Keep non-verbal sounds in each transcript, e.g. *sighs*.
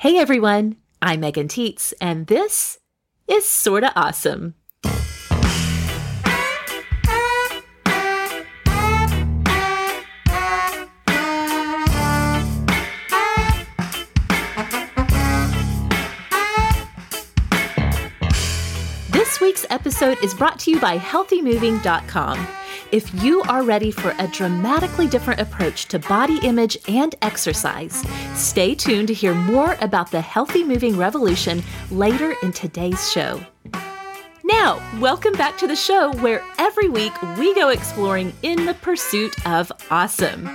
Hey everyone, I'm Megan Tietz, and this is Sorta Awesome. This week's episode is brought to you by HealthyMoving.com. If you are ready for a dramatically different approach to body image and exercise, stay tuned to hear more about the healthy moving revolution later in today's show. Now, welcome back to the show where every week we go exploring in the pursuit of awesome.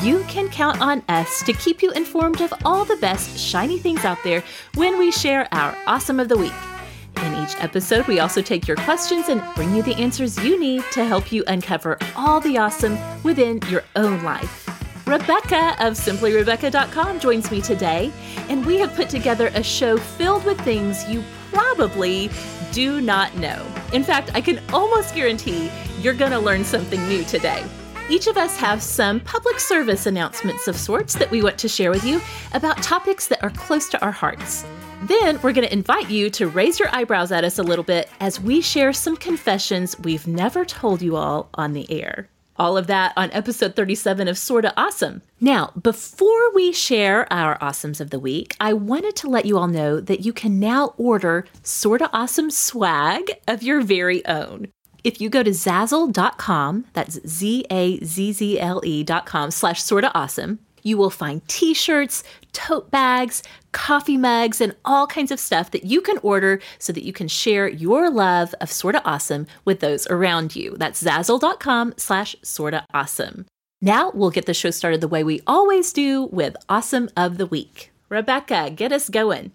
You can count on us to keep you informed of all the best shiny things out there when we share our awesome of the week. In each episode, we also take your questions and bring you the answers you need to help you uncover all the awesome within your own life. Rebecca of simplyrebecca.com joins me today, and we have put together a show filled with things you probably do not know. In fact, I can almost guarantee you're going to learn something new today. Each of us have some public service announcements of sorts that we want to share with you about topics that are close to our hearts. Then we're going to invite you to raise your eyebrows at us a little bit as we share some confessions we've never told you all on the air. All of that on episode 37 of Sorta Awesome. Now, before we share our awesomes of the week, I wanted to let you all know that you can now order Sorta Awesome swag of your very own. If you go to Zazzle.com, that's Z A Z Z L E.com slash sorta awesome, you will find t shirts, tote bags, coffee mugs, and all kinds of stuff that you can order so that you can share your love of sorta awesome with those around you. That's Zazzle.com slash sorta awesome. Now we'll get the show started the way we always do with Awesome of the Week. Rebecca, get us going.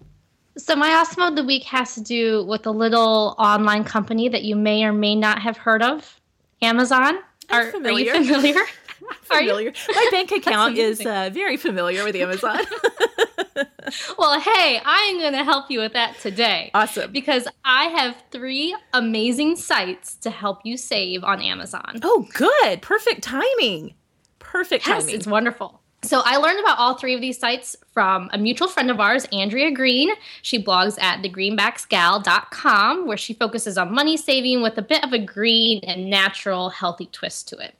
So my awesome of the week has to do with a little online company that you may or may not have heard of, Amazon. Are, are, you familiar? *laughs* *laughs* familiar. My bank *laughs* account is uh, very familiar with Amazon. *laughs* well, hey, I am going to help you with that today. Awesome. Because I have three amazing sites to help you save on Amazon. Oh, good. Perfect timing. Perfect yes, timing. It's wonderful. So I learned about all three of these sites from a mutual friend of ours, Andrea Green. She blogs at thegreenbacksgal.com where she focuses on money saving with a bit of a green and natural healthy twist to it.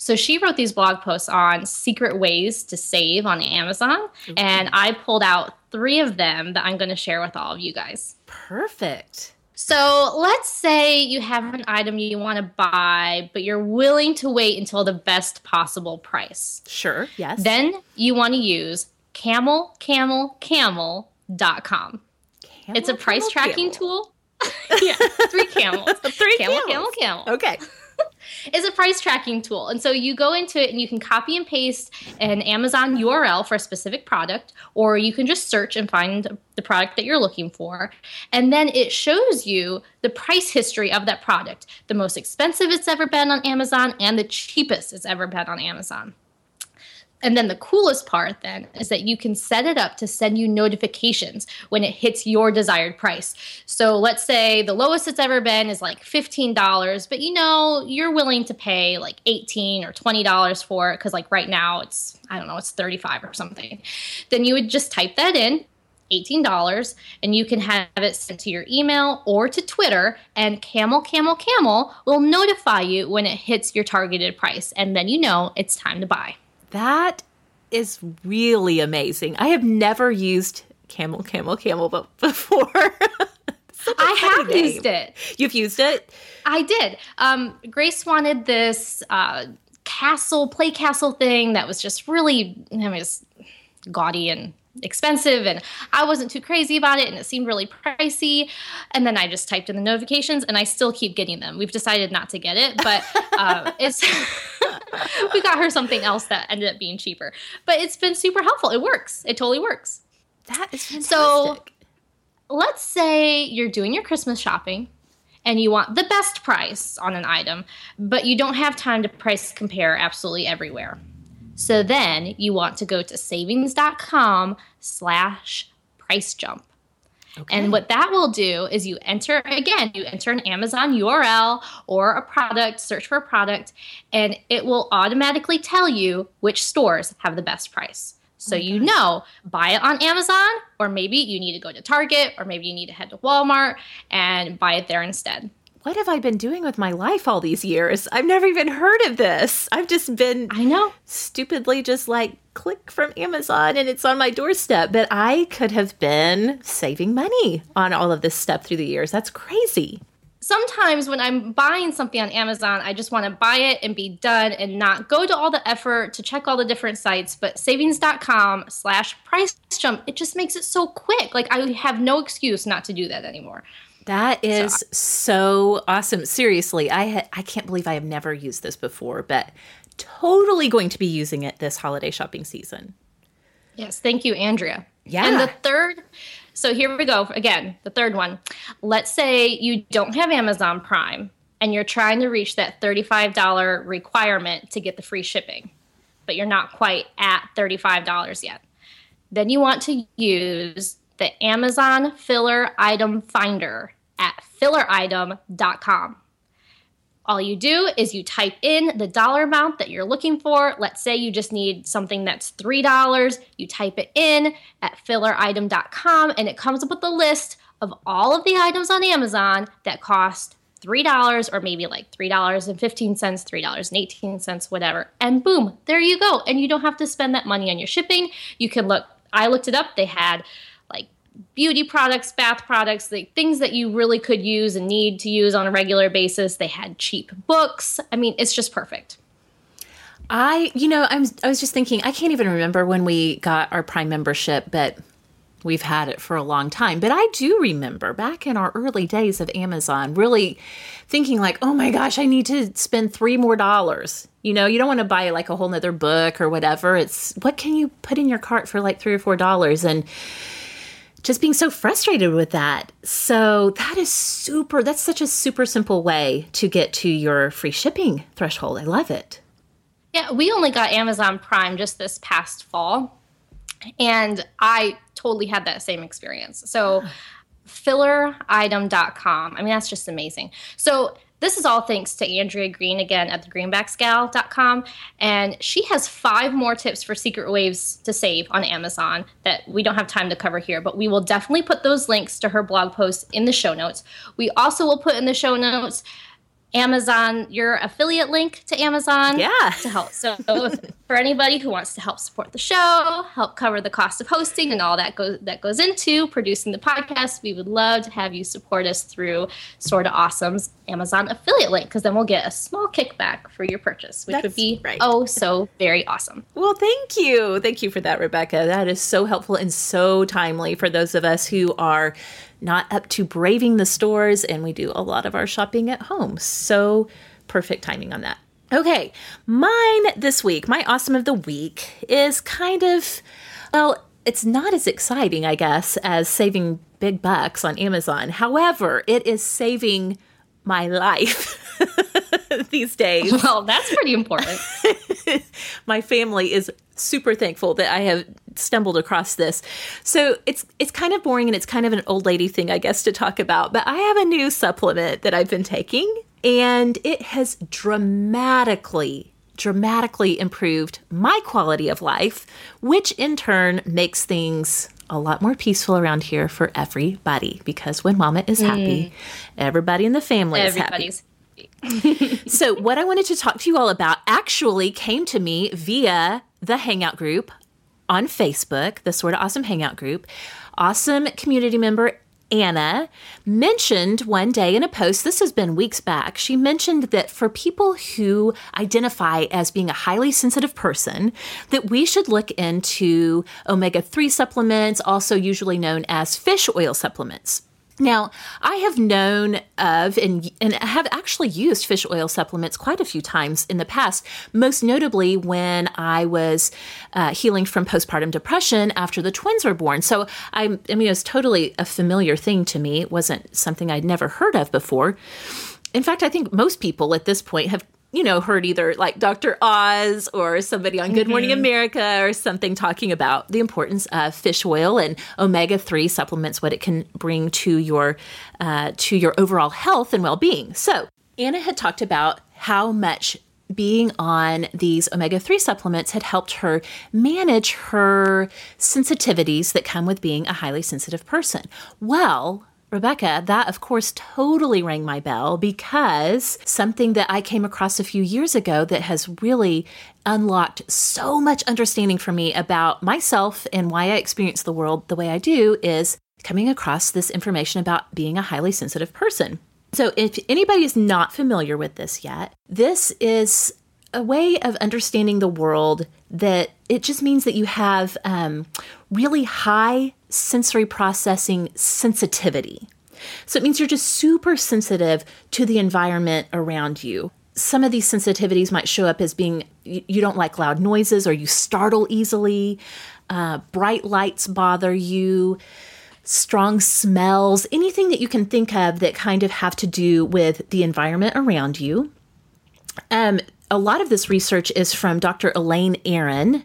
So she wrote these blog posts on secret ways to save on Amazon and I pulled out 3 of them that I'm going to share with all of you guys. Perfect. So let's say you have an item you want to buy, but you're willing to wait until the best possible price. Sure, yes. Then you want to use camelcamelcamel.com. Camel, it's a price camel, tracking camel. tool. *laughs* yeah, three camels. *laughs* three camel, camels. camel, camel. Okay. Is a price tracking tool. And so you go into it and you can copy and paste an Amazon URL for a specific product, or you can just search and find the product that you're looking for. And then it shows you the price history of that product, the most expensive it's ever been on Amazon and the cheapest it's ever been on Amazon. And then the coolest part then is that you can set it up to send you notifications when it hits your desired price. So let's say the lowest it's ever been is like $15, but you know, you're willing to pay like 18 or $20 for it cuz like right now it's I don't know, it's 35 or something. Then you would just type that in $18 and you can have it sent to your email or to Twitter and Camel Camel Camel will notify you when it hits your targeted price and then you know it's time to buy. That is really amazing. I have never used camel, camel, camel, *laughs* before. I have name. used it. You've used it? I did. Um, Grace wanted this uh, castle, play castle thing that was just really, I mean, just gaudy and expensive and I wasn't too crazy about it and it seemed really pricey and then I just typed in the notifications and I still keep getting them. We've decided not to get it, but uh, *laughs* it's *laughs* we got her something else that ended up being cheaper. But it's been super helpful. It works. It totally works. That is fantastic. So let's say you're doing your Christmas shopping and you want the best price on an item, but you don't have time to price compare absolutely everywhere. So then you want to go to savings.com slash price jump. Okay. And what that will do is you enter again, you enter an Amazon URL or a product, search for a product, and it will automatically tell you which stores have the best price. So oh you know, buy it on Amazon, or maybe you need to go to Target, or maybe you need to head to Walmart and buy it there instead what have I been doing with my life all these years? I've never even heard of this. I've just been I know stupidly just like click from Amazon and it's on my doorstep, but I could have been saving money on all of this stuff through the years. That's crazy. Sometimes when I'm buying something on Amazon, I just want to buy it and be done and not go to all the effort to check all the different sites. But savings.com slash price jump, it just makes it so quick. Like I have no excuse not to do that anymore. That is so, so awesome. Seriously, I ha- I can't believe I have never used this before, but totally going to be using it this holiday shopping season. Yes, thank you, Andrea. Yeah. And the third, so here we go again, the third one. Let's say you don't have Amazon Prime and you're trying to reach that $35 requirement to get the free shipping, but you're not quite at $35 yet. Then you want to use the Amazon Filler Item Finder at filleritem.com. All you do is you type in the dollar amount that you're looking for. Let's say you just need something that's $3. You type it in at filleritem.com and it comes up with a list of all of the items on Amazon that cost $3 or maybe like $3.15, $3.18, whatever. And boom, there you go. And you don't have to spend that money on your shipping. You can look, I looked it up, they had beauty products, bath products, like things that you really could use and need to use on a regular basis. They had cheap books. I mean, it's just perfect. I, you know, I'm I was just thinking, I can't even remember when we got our Prime membership, but we've had it for a long time. But I do remember back in our early days of Amazon, really thinking like, oh my gosh, I need to spend three more dollars. You know, you don't want to buy like a whole nother book or whatever. It's what can you put in your cart for like three or four dollars? And just being so frustrated with that. So that is super, that's such a super simple way to get to your free shipping threshold. I love it. Yeah, we only got Amazon Prime just this past fall. And I totally had that same experience. So, ah. filleritem.com. I mean, that's just amazing. So, this is all thanks to Andrea Green again at thegreenbacksgal.com. And she has five more tips for secret waves to save on Amazon that we don't have time to cover here, but we will definitely put those links to her blog posts in the show notes. We also will put in the show notes Amazon, your affiliate link to Amazon yeah. to help. So for anybody who wants to help support the show, help cover the cost of hosting and all that goes that goes into producing the podcast, we would love to have you support us through Sorta Awesome's Amazon affiliate link because then we'll get a small kickback for your purchase, which That's would be right. oh so very awesome. Well, thank you. Thank you for that, Rebecca. That is so helpful and so timely for those of us who are not up to braving the stores, and we do a lot of our shopping at home. So perfect timing on that. Okay, mine this week, my awesome of the week is kind of, well, it's not as exciting, I guess, as saving big bucks on Amazon. However, it is saving my life *laughs* *laughs* these days. Well, that's pretty important. *laughs* my family is super thankful that I have stumbled across this. So it's it's kind of boring and it's kind of an old lady thing, I guess, to talk about. But I have a new supplement that I've been taking, and it has dramatically dramatically improved my quality of life, which in turn makes things a lot more peaceful around here for everybody because when mama is happy, mm. everybody in the family Everybody's is happy. *laughs* so, what I wanted to talk to you all about actually came to me via the Hangout group on Facebook, the Sorta Awesome Hangout group, awesome community member Anna mentioned one day in a post, this has been weeks back, she mentioned that for people who identify as being a highly sensitive person, that we should look into omega 3 supplements, also usually known as fish oil supplements. Now, I have known of and, and have actually used fish oil supplements quite a few times in the past, most notably when I was uh, healing from postpartum depression after the twins were born. So, I, I mean, it was totally a familiar thing to me. It wasn't something I'd never heard of before. In fact, I think most people at this point have you know, heard either like Dr. Oz or somebody on Good Morning mm-hmm. America or something talking about the importance of fish oil and omega three supplements, what it can bring to your uh, to your overall health and well being. So Anna had talked about how much being on these omega 3 supplements had helped her manage her sensitivities that come with being a highly sensitive person. Well, Rebecca, that of course totally rang my bell because something that I came across a few years ago that has really unlocked so much understanding for me about myself and why I experience the world the way I do is coming across this information about being a highly sensitive person. So, if anybody is not familiar with this yet, this is a way of understanding the world that it just means that you have um, really high sensory processing sensitivity. So it means you're just super sensitive to the environment around you. Some of these sensitivities might show up as being you don't like loud noises or you startle easily, uh, bright lights bother you, strong smells, anything that you can think of that kind of have to do with the environment around you. Um, a lot of this research is from Dr. Elaine Aron.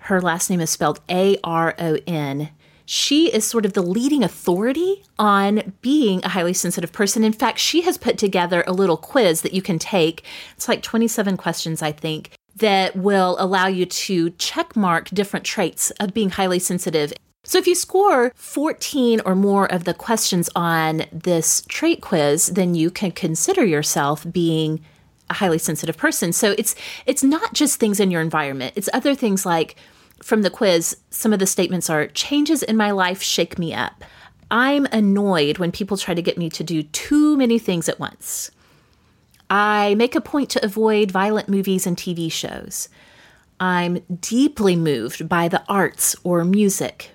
Her last name is spelled A R O N she is sort of the leading authority on being a highly sensitive person. In fact, she has put together a little quiz that you can take. It's like 27 questions, I think, that will allow you to check mark different traits of being highly sensitive. So if you score 14 or more of the questions on this trait quiz, then you can consider yourself being a highly sensitive person. So it's it's not just things in your environment. It's other things like from the quiz, some of the statements are changes in my life shake me up. I'm annoyed when people try to get me to do too many things at once. I make a point to avoid violent movies and TV shows. I'm deeply moved by the arts or music,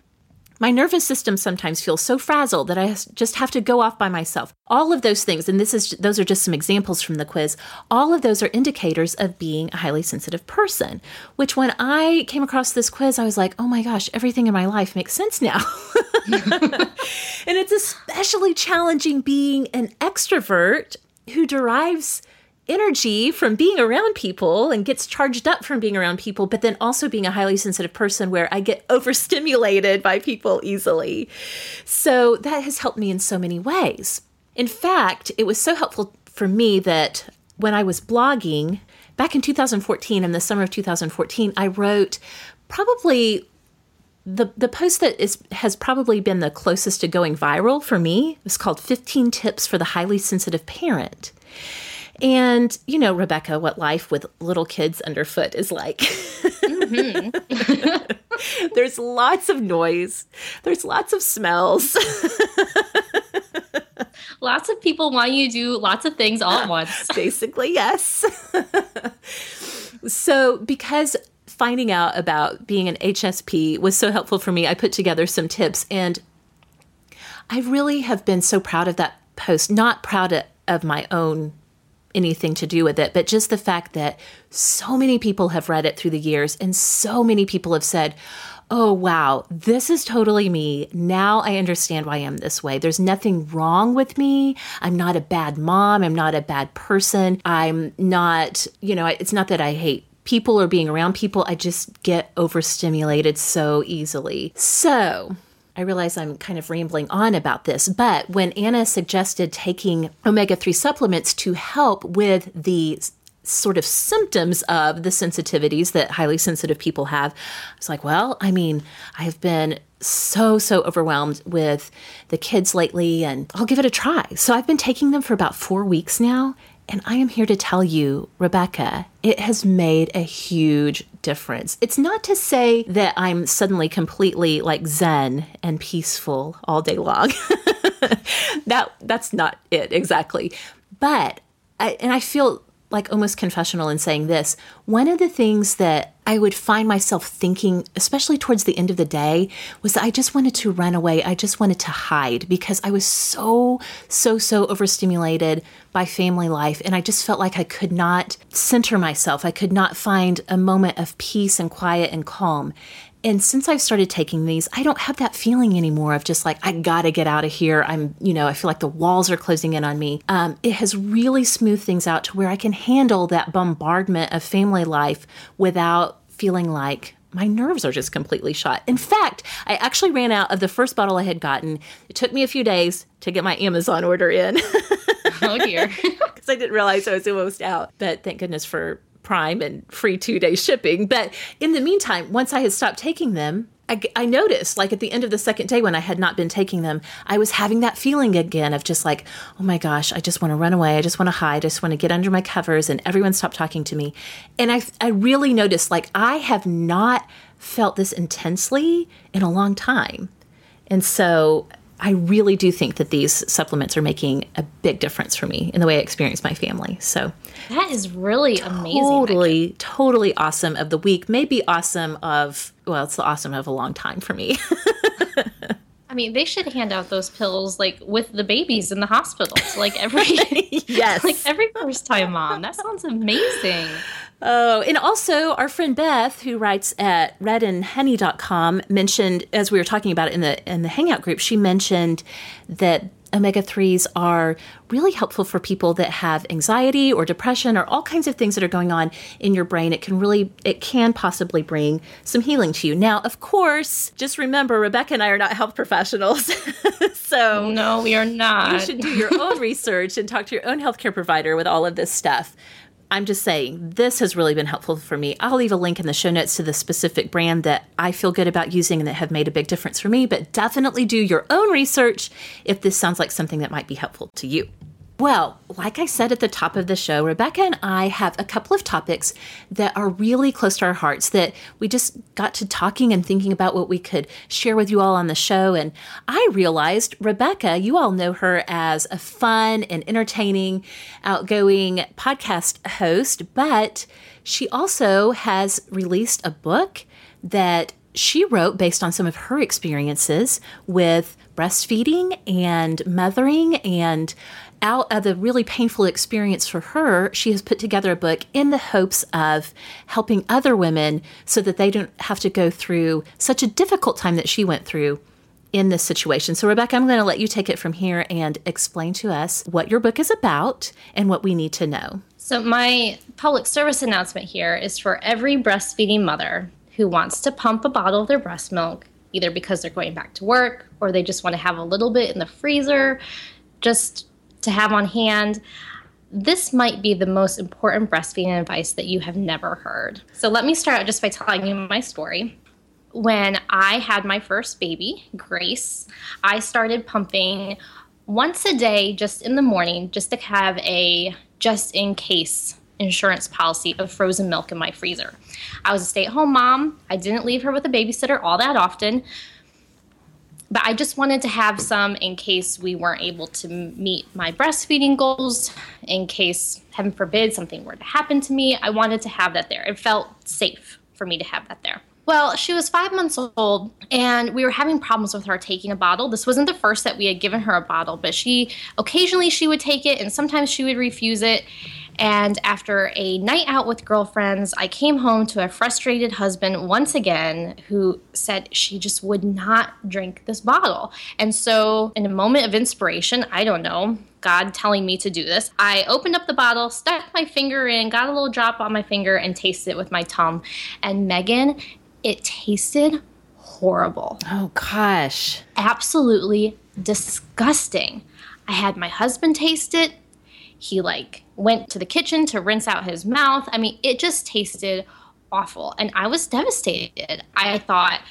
my nervous system sometimes feels so frazzled that I just have to go off by myself. All of those things, and this is those are just some examples from the quiz. All of those are indicators of being a highly sensitive person. Which, when I came across this quiz, I was like, "Oh my gosh, everything in my life makes sense now." *laughs* and it's especially challenging being an extrovert who derives energy from being around people and gets charged up from being around people, but then also being a highly sensitive person where I get *laughs* overstimulated by people easily. So that has helped me in so many ways. In fact, it was so helpful for me that when I was blogging back in 2014, in the summer of 2014, I wrote probably the the post that is has probably been the closest to going viral for me was called 15 tips for the highly sensitive parent and you know, Rebecca, what life with little kids underfoot is like. Mm-hmm. *laughs* There's lots of noise. There's lots of smells. *laughs* lots of people want you to do lots of things all at once. *laughs* Basically, yes. so, because finding out about being an HSP was so helpful for me, I put together some tips and I really have been so proud of that post, not proud of my own anything to do with it, but just the fact that so many people have read it through the years and so many people have said, Oh, wow, this is totally me. Now I understand why I'm this way. There's nothing wrong with me. I'm not a bad mom. I'm not a bad person. I'm not, you know, it's not that I hate people or being around people. I just get overstimulated so easily. So, I realize I'm kind of rambling on about this, but when Anna suggested taking omega 3 supplements to help with the sort of symptoms of the sensitivities that highly sensitive people have, I was like, well, I mean, I have been so, so overwhelmed with the kids lately, and I'll give it a try. So I've been taking them for about four weeks now. And I am here to tell you, Rebecca, it has made a huge difference. It's not to say that I'm suddenly completely like zen and peaceful all day long. *laughs* that that's not it exactly. But I, and I feel like almost confessional in saying this. One of the things that I would find myself thinking, especially towards the end of the day, was that I just wanted to run away. I just wanted to hide because I was so, so, so overstimulated by family life. And I just felt like I could not center myself. I could not find a moment of peace and quiet and calm. And since I've started taking these, I don't have that feeling anymore of just like, I gotta get out of here. I'm, you know, I feel like the walls are closing in on me. Um, it has really smoothed things out to where I can handle that bombardment of family life without feeling like my nerves are just completely shot. In fact, I actually ran out of the first bottle I had gotten. It took me a few days to get my Amazon order in. *laughs* oh dear. *laughs* Because I didn't realize I was almost out. But thank goodness for Prime and free two day shipping. But in the meantime, once I had stopped taking them, I, I, noticed, like at the end of the second day when I had not been taking them, I was having that feeling again of just like, oh my gosh, I just want to run away. I just want to hide. I just want to get under my covers and everyone stop talking to me. And I, I really noticed, like, I have not felt this intensely in a long time. And so I really do think that these supplements are making a big difference for me in the way I experience my family. So that is really amazing. Totally, totally awesome of the week. Maybe awesome of well, it's the awesome of a long time for me. *laughs* I mean, they should hand out those pills like with the babies in the hospitals, like every *laughs* yes, *laughs* like every first time mom. That sounds amazing. Oh, and also our friend Beth, who writes at redandhoney.com, mentioned as we were talking about it in the in the hangout group, she mentioned that omega 3s are really helpful for people that have anxiety or depression or all kinds of things that are going on in your brain. It can really, it can possibly bring some healing to you. Now, of course, just remember, Rebecca and I are not health professionals. *laughs* so, no, we are not. You should do your own *laughs* research and talk to your own healthcare provider with all of this stuff. I'm just saying this has really been helpful for me. I'll leave a link in the show notes to the specific brand that I feel good about using and that have made a big difference for me, but definitely do your own research if this sounds like something that might be helpful to you. Well, like I said at the top of the show, Rebecca and I have a couple of topics that are really close to our hearts that we just got to talking and thinking about what we could share with you all on the show. And I realized, Rebecca, you all know her as a fun and entertaining, outgoing podcast host, but she also has released a book that she wrote based on some of her experiences with breastfeeding and mothering and out of the really painful experience for her, she has put together a book in the hopes of helping other women so that they don't have to go through such a difficult time that she went through in this situation. So, Rebecca, I'm going to let you take it from here and explain to us what your book is about and what we need to know. So, my public service announcement here is for every breastfeeding mother who wants to pump a bottle of their breast milk, either because they're going back to work or they just want to have a little bit in the freezer. Just to have on hand. This might be the most important breastfeeding advice that you have never heard. So let me start out just by telling you my story. When I had my first baby, Grace, I started pumping once a day just in the morning just to have a just in case insurance policy of frozen milk in my freezer. I was a stay at home mom. I didn't leave her with a babysitter all that often but I just wanted to have some in case we weren't able to meet my breastfeeding goals, in case, heaven forbid, something were to happen to me. I wanted to have that there. It felt safe for me to have that there. Well, she was five months old, and we were having problems with her taking a bottle. This wasn't the first that we had given her a bottle, but she occasionally she would take it, and sometimes she would refuse it. And after a night out with girlfriends, I came home to a frustrated husband once again who said she just would not drink this bottle. And so, in a moment of inspiration, I don't know, God telling me to do this, I opened up the bottle, stuck my finger in, got a little drop on my finger, and tasted it with my tongue. And Megan, it tasted horrible. Oh, gosh. Absolutely disgusting. I had my husband taste it. He like went to the kitchen to rinse out his mouth. I mean, it just tasted awful. And I was devastated. I thought,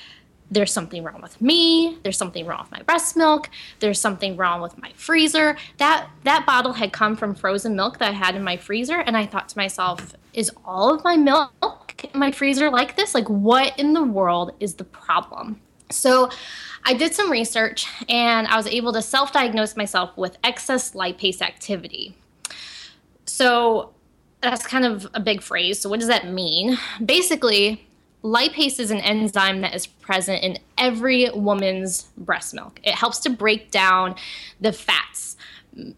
there's something wrong with me there's something wrong with my breast milk there's something wrong with my freezer that that bottle had come from frozen milk that i had in my freezer and i thought to myself is all of my milk in my freezer like this? Like, what in the world is the problem? So, I did some research and I was able to self diagnose myself with excess lipase activity. So, that's kind of a big phrase. So, what does that mean? Basically, lipase is an enzyme that is present in every woman's breast milk. It helps to break down the fats,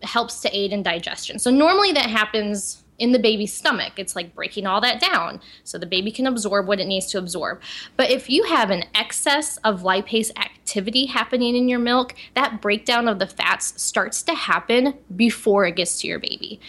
helps to aid in digestion. So, normally that happens in the baby's stomach. It's like breaking all that down so the baby can absorb what it needs to absorb. But if you have an excess of lipase activity happening in your milk, that breakdown of the fats starts to happen before it gets to your baby.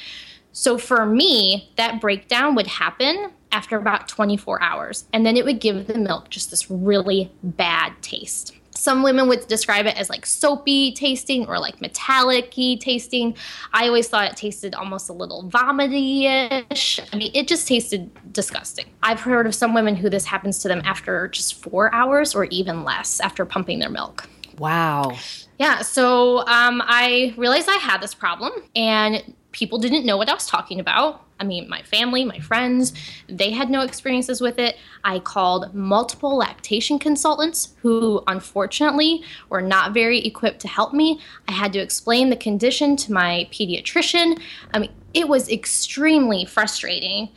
So for me, that breakdown would happen after about 24 hours, and then it would give the milk just this really bad taste. Some women would describe it as like soapy tasting or like metallic tasting. I always thought it tasted almost a little vomity ish. I mean, it just tasted disgusting. I've heard of some women who this happens to them after just four hours or even less after pumping their milk. Wow. Yeah, so um, I realized I had this problem, and people didn't know what I was talking about. I mean, my family, my friends, they had no experiences with it. I called multiple lactation consultants who unfortunately were not very equipped to help me. I had to explain the condition to my pediatrician. I mean, it was extremely frustrating.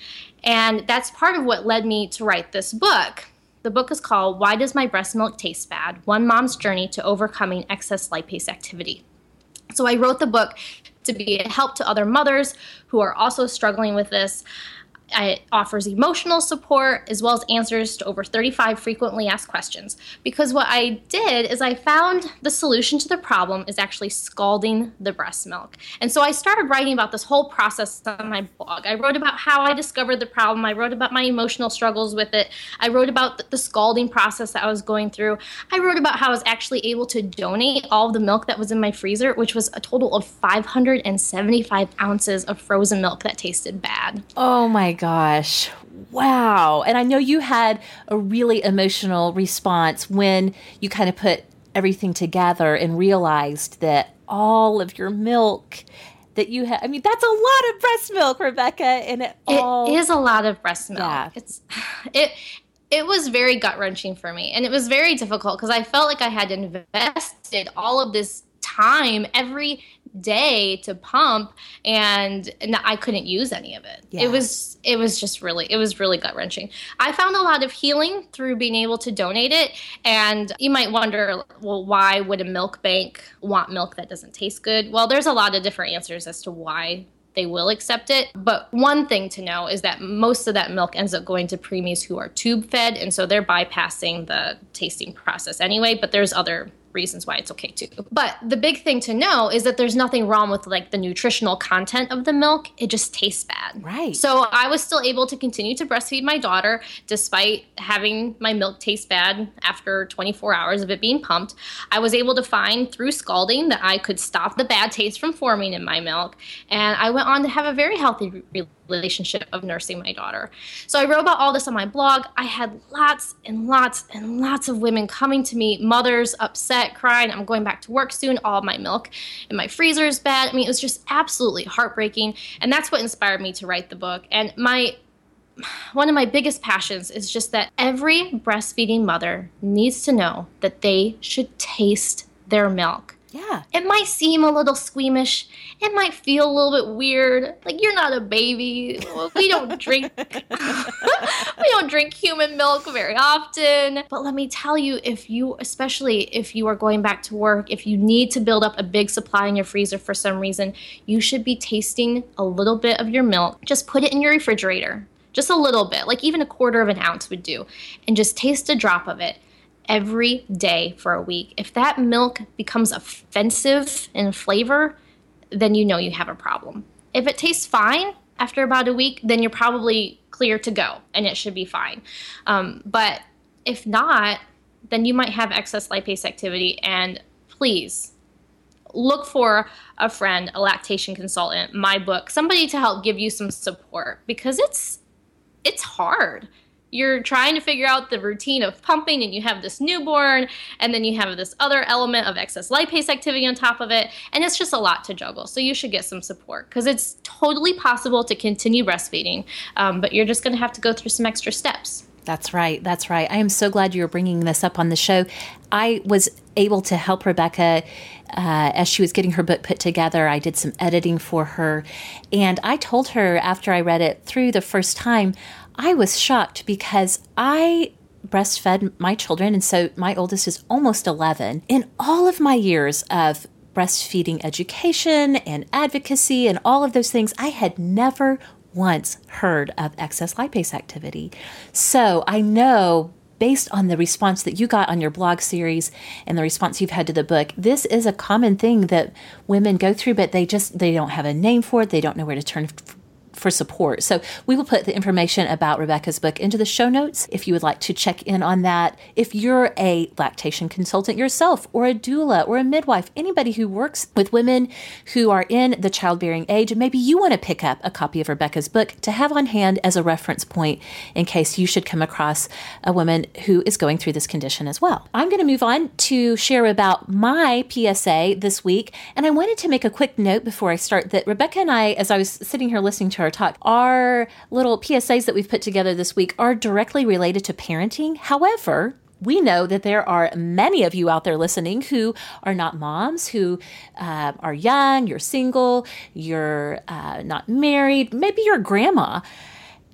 And that's part of what led me to write this book. The book is called Why Does My Breast Milk Taste Bad? One Mom's Journey to Overcoming Excess Lipase Activity. So I wrote the book to be a help to other mothers who are also struggling with this. It offers emotional support as well as answers to over 35 frequently asked questions. Because what I did is I found the solution to the problem is actually scalding the breast milk. And so I started writing about this whole process on my blog. I wrote about how I discovered the problem, I wrote about my emotional struggles with it, I wrote about the scalding process that I was going through, I wrote about how I was actually able to donate all the milk that was in my freezer, which was a total of 575 ounces of frozen milk that tasted bad. Oh my gosh. Wow. And I know you had a really emotional response when you kind of put everything together and realized that all of your milk that you have I mean that's a lot of breast milk, Rebecca, and it, all, it is a lot of breast milk. Yeah. It's *sighs* it it was very gut wrenching for me, and it was very difficult because I felt like I had invested all of this time every day to pump and, and I couldn't use any of it. Yeah. It was it was just really it was really gut wrenching. I found a lot of healing through being able to donate it and you might wonder well why would a milk bank want milk that doesn't taste good? Well, there's a lot of different answers as to why they will accept it. But one thing to know is that most of that milk ends up going to preemies who are tube fed, and so they're bypassing the tasting process anyway. But there's other reasons why it's okay too. But the big thing to know is that there's nothing wrong with like the nutritional content of the milk. It just tastes bad. Right. So I was still able to continue to breastfeed my daughter despite having my milk taste bad after 24 hours of it being pumped. I was able to find through scalding that I could stop the bad taste from forming in my milk. And I went on to have a very healthy relationship of nursing my daughter. So I wrote about all this on my blog. I had lots and lots and lots of women coming to me, mothers upset, crying, I'm going back to work soon, all my milk in my freezer is bad. I mean, it was just absolutely heartbreaking. And that's what inspired me to write the book. And my one of my biggest passions is just that every breastfeeding mother needs to know that they should taste their milk. Yeah. It might seem a little squeamish. It might feel a little bit weird. Like you're not a baby. We don't *laughs* drink *laughs* we don't drink human milk very often. But let me tell you if you especially if you are going back to work, if you need to build up a big supply in your freezer for some reason, you should be tasting a little bit of your milk. Just put it in your refrigerator. Just a little bit, like even a quarter of an ounce would do, and just taste a drop of it every day for a week. If that milk becomes offensive in flavor, then you know you have a problem. If it tastes fine after about a week, then you're probably clear to go and it should be fine. Um, but if not, then you might have excess lipase activity. And please look for a friend, a lactation consultant, my book, somebody to help give you some support because it's it's hard you're trying to figure out the routine of pumping and you have this newborn and then you have this other element of excess lipase activity on top of it and it's just a lot to juggle so you should get some support because it's totally possible to continue breastfeeding um, but you're just going to have to go through some extra steps that's right. That's right. I am so glad you're bringing this up on the show. I was able to help Rebecca uh, as she was getting her book put together. I did some editing for her. And I told her after I read it through the first time, I was shocked because I breastfed my children. And so my oldest is almost 11. In all of my years of breastfeeding education and advocacy and all of those things, I had never once heard of excess lipase activity. So I know based on the response that you got on your blog series and the response you've had to the book this is a common thing that women go through but they just they don't have a name for it they don't know where to turn for support. So we will put the information about Rebecca's book into the show notes if you would like to check in on that. If you're a lactation consultant yourself, or a doula, or a midwife, anybody who works with women who are in the childbearing age, maybe you want to pick up a copy of Rebecca's book to have on hand as a reference point in case you should come across a woman who is going through this condition as well. I'm going to move on to share about my PSA this week, and I wanted to make a quick note before I start that Rebecca and I, as I was sitting here listening to our talk. Our little PSAs that we've put together this week are directly related to parenting. However, we know that there are many of you out there listening who are not moms, who uh, are young, you're single, you're uh, not married, maybe you're grandma.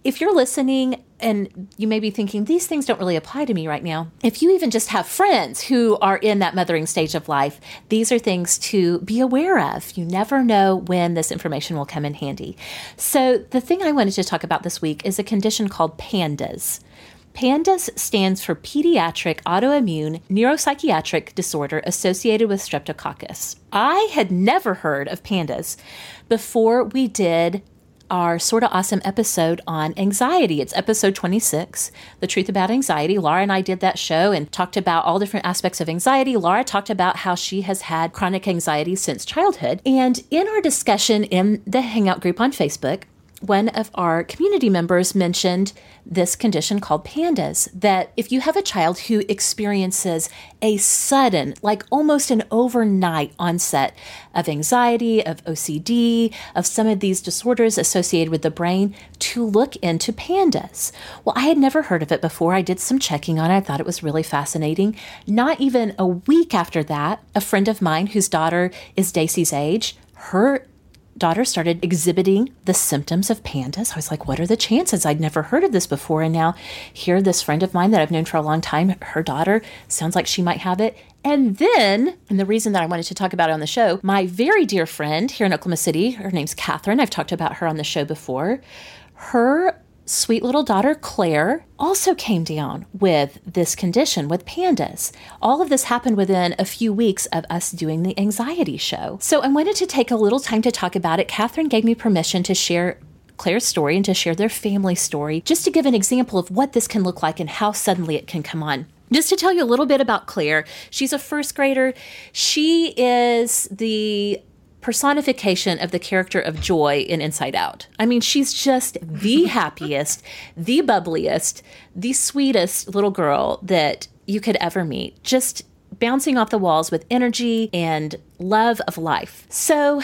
If you're listening and you may be thinking, these things don't really apply to me right now. If you even just have friends who are in that mothering stage of life, these are things to be aware of. You never know when this information will come in handy. So, the thing I wanted to talk about this week is a condition called PANDAS. PANDAS stands for Pediatric Autoimmune Neuropsychiatric Disorder Associated with Streptococcus. I had never heard of PANDAS before we did our Sorta Awesome episode on anxiety. It's episode 26, The Truth About Anxiety. Laura and I did that show and talked about all different aspects of anxiety. Laura talked about how she has had chronic anxiety since childhood. And in our discussion in the Hangout group on Facebook, one of our community members mentioned this condition called pandas that if you have a child who experiences a sudden, like almost an overnight onset of anxiety, of OCD, of some of these disorders associated with the brain, to look into pandas. Well, I had never heard of it before. I did some checking on it. I thought it was really fascinating. Not even a week after that, a friend of mine whose daughter is Daisy's age, her daughter started exhibiting the symptoms of pandas. I was like, what are the chances? I'd never heard of this before. And now here, this friend of mine that I've known for a long time, her daughter sounds like she might have it. And then, and the reason that I wanted to talk about it on the show, my very dear friend here in Oklahoma City, her name's Catherine. I've talked about her on the show before. Her sweet little daughter Claire also came down with this condition with pandas. All of this happened within a few weeks of us doing the anxiety show. So I wanted to take a little time to talk about it. Catherine gave me permission to share Claire's story and to share their family story, just to give an example of what this can look like and how suddenly it can come on. Just to tell you a little bit about Claire, she's a first grader. She is the personification of the character of Joy in Inside Out. I mean, she's just the *laughs* happiest, the bubbliest, the sweetest little girl that you could ever meet. Just bouncing off the walls with energy and love of life. So,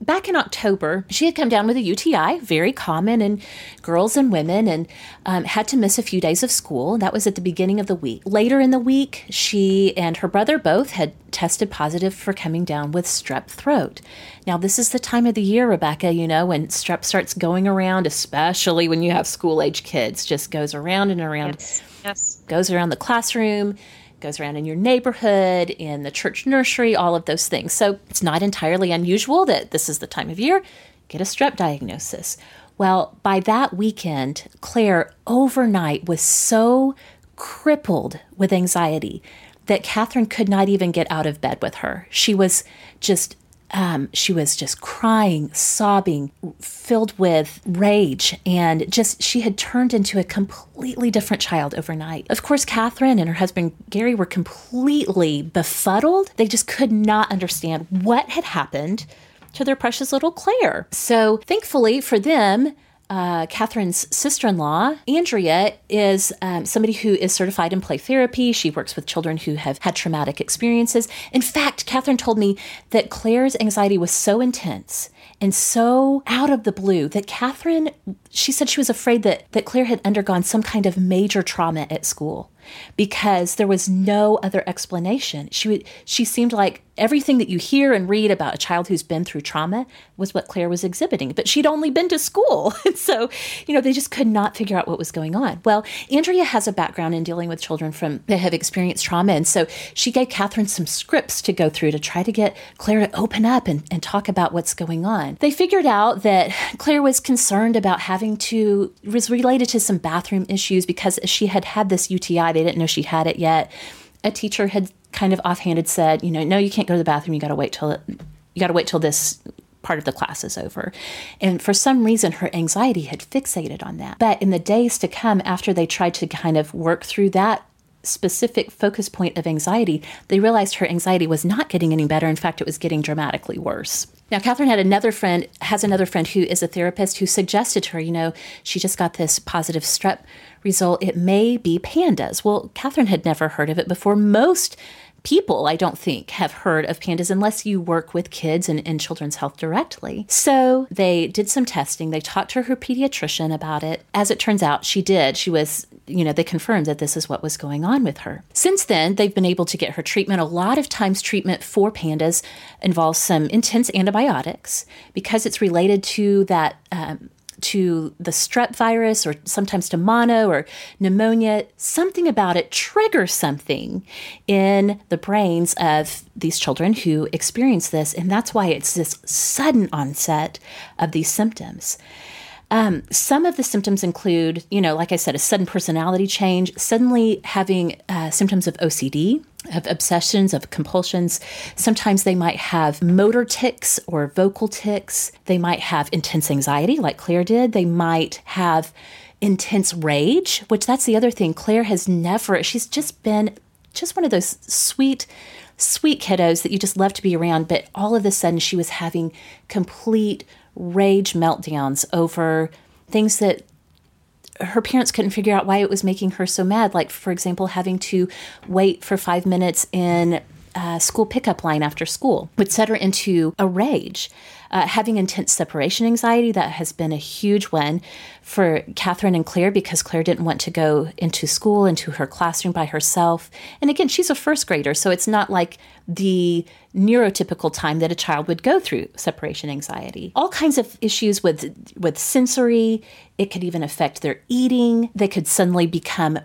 back in October, she had come down with a UTI, very common in girls and women, and um, had to miss a few days of school. That was at the beginning of the week. Later in the week, she and her brother both had tested positive for coming down with strep throat. Now, this is the time of the year, Rebecca, you know, when strep starts going around, especially when you have school age kids, just goes around and around. Yes. yes. Goes around the classroom goes around in your neighborhood, in the church nursery, all of those things. So it's not entirely unusual that this is the time of year, get a strep diagnosis. Well, by that weekend, Claire overnight was so crippled with anxiety that Catherine could not even get out of bed with her. She was just um, she was just crying, sobbing, filled with rage, and just she had turned into a completely different child overnight. Of course, Catherine and her husband Gary were completely befuddled. They just could not understand what had happened to their precious little Claire. So, thankfully for them, uh, Catherine's sister in law, Andrea, is um, somebody who is certified in play therapy. She works with children who have had traumatic experiences. In fact, Catherine told me that Claire's anxiety was so intense and so out of the blue that Catherine, she said she was afraid that, that Claire had undergone some kind of major trauma at school because there was no other explanation. She would, she seemed like everything that you hear and read about a child who's been through trauma was what Claire was exhibiting, but she'd only been to school. *laughs* And so, you know, they just could not figure out what was going on. Well, Andrea has a background in dealing with children from that have experienced trauma. And so she gave Catherine some scripts to go through to try to get Claire to open up and, and talk about what's going on. They figured out that Claire was concerned about having to, was related to some bathroom issues because she had had this UTI. They didn't know she had it yet. A teacher had kind of offhanded said, you know, no, you can't go to the bathroom. You got to wait till it, you got to wait till this part of the class is over. And for some reason, her anxiety had fixated on that. But in the days to come, after they tried to kind of work through that specific focus point of anxiety, they realized her anxiety was not getting any better. In fact, it was getting dramatically worse. Now, Catherine had another friend, has another friend who is a therapist who suggested to her, you know, she just got this positive strep result. It may be pandas. Well, Catherine had never heard of it before. Most people, I don't think, have heard of pandas unless you work with kids and in children's health directly. So they did some testing. They talked to her pediatrician about it. As it turns out, she did. She was, you know, they confirmed that this is what was going on with her. Since then, they've been able to get her treatment. A lot of times, treatment for pandas involves some intense antibiotics because it's related to that. Um, to the strep virus or sometimes to mono or pneumonia, something about it triggers something in the brains of these children who experience this. And that's why it's this sudden onset of these symptoms. Um, some of the symptoms include, you know, like I said, a sudden personality change, suddenly having uh, symptoms of OCD, of obsessions, of compulsions. Sometimes they might have motor tics or vocal tics. They might have intense anxiety, like Claire did. They might have intense rage, which that's the other thing. Claire has never, she's just been just one of those sweet, sweet kiddos that you just love to be around. But all of a sudden, she was having complete rage meltdowns over things that her parents couldn't figure out why it was making her so mad. Like, for example, having to wait for five minutes in a school pickup line after school would set her into a rage. Uh, having intense separation anxiety, that has been a huge one for Catherine and Claire because Claire didn't want to go into school, into her classroom by herself. And again, she's a first grader, so it's not like the neurotypical time that a child would go through separation anxiety. All kinds of issues with with sensory, it could even affect their eating. They could suddenly become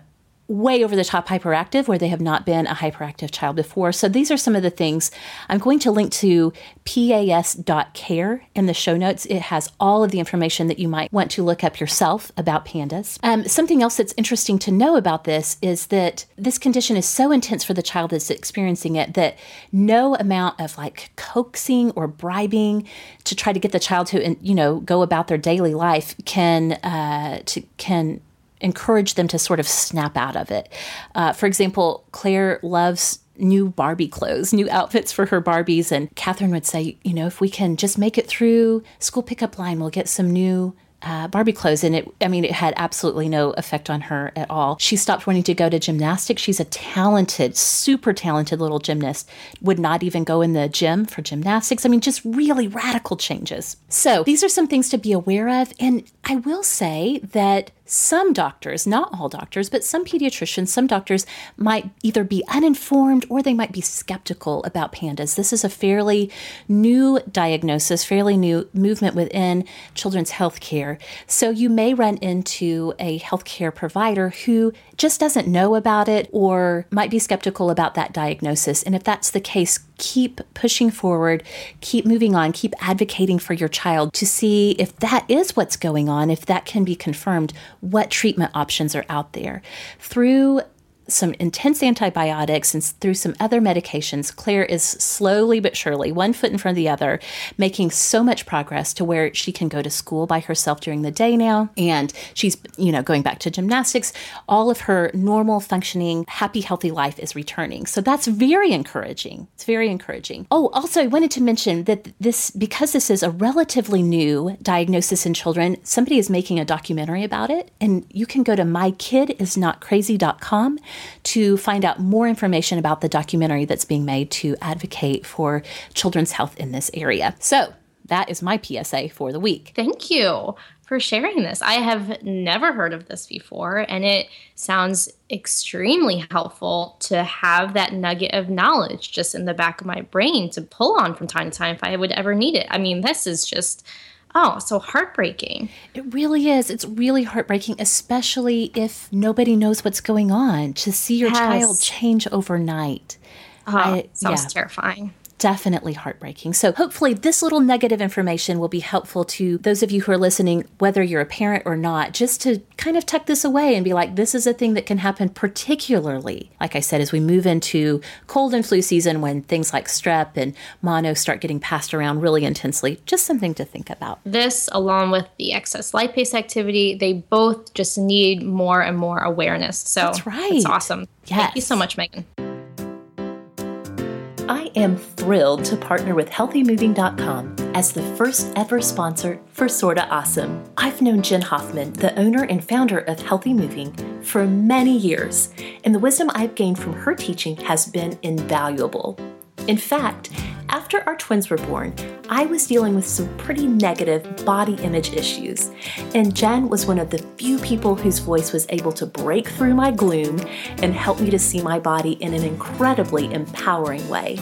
way over the top hyperactive where they have not been a hyperactive child before. So these are some of the things. I'm going to link to pas.care in the show notes. It has all of the information that you might want to look up yourself about pandas. Um, something else that's interesting to know about this is that this condition is so intense for the child that's experiencing it that no amount of like coaxing or bribing to try to get the child to you know go about their daily life can uh, to can encourage them to sort of snap out of it. Uh, for example, Claire loves new Barbie clothes, new outfits for her Barbies. And Catherine would say, you know, if we can just make it through school pickup line, we'll get some new uh, Barbie clothes, and it, I mean, it had absolutely no effect on her at all. She stopped wanting to go to gymnastics. She's a talented, super talented little gymnast, would not even go in the gym for gymnastics. I mean, just really radical changes. So, these are some things to be aware of. And I will say that some doctors, not all doctors, but some pediatricians, some doctors might either be uninformed or they might be skeptical about pandas. This is a fairly new diagnosis, fairly new movement within children's health care. So you may run into a healthcare provider who just doesn't know about it or might be skeptical about that diagnosis. And if that's the case, keep pushing forward, keep moving on, keep advocating for your child to see if that is what's going on, if that can be confirmed, what treatment options are out there. Through some intense antibiotics and through some other medications, Claire is slowly but surely, one foot in front of the other, making so much progress to where she can go to school by herself during the day now. And she's, you know, going back to gymnastics. All of her normal functioning, happy, healthy life is returning. So that's very encouraging. It's very encouraging. Oh, also, I wanted to mention that this, because this is a relatively new diagnosis in children, somebody is making a documentary about it. And you can go to mykidisnotcrazy.com to find out more information about the documentary that's being made to advocate for children's health in this area. So, that is my PSA for the week. Thank you for sharing this. I have never heard of this before, and it sounds extremely helpful to have that nugget of knowledge just in the back of my brain to pull on from time to time if I would ever need it. I mean, this is just Oh, so heartbreaking. It really is. It's really heartbreaking, especially if nobody knows what's going on. To see your yes. child change overnight. Oh, I, sounds yeah. terrifying definitely heartbreaking. So, hopefully, this little negative information will be helpful to those of you who are listening, whether you're a parent or not, just to kind of tuck this away and be like, this is a thing that can happen, particularly, like I said, as we move into cold and flu season when things like strep and mono start getting passed around really intensely. Just something to think about. This, along with the excess lipase activity, they both just need more and more awareness. So, that's right. It's awesome. Yes. Thank you so much, Megan. Am thrilled to partner with HealthyMoving.com as the first ever sponsor for Sorta Awesome. I've known Jen Hoffman, the owner and founder of Healthy Moving, for many years, and the wisdom I've gained from her teaching has been invaluable. In fact, after our twins were born, I was dealing with some pretty negative body image issues, and Jen was one of the few people whose voice was able to break through my gloom and help me to see my body in an incredibly empowering way.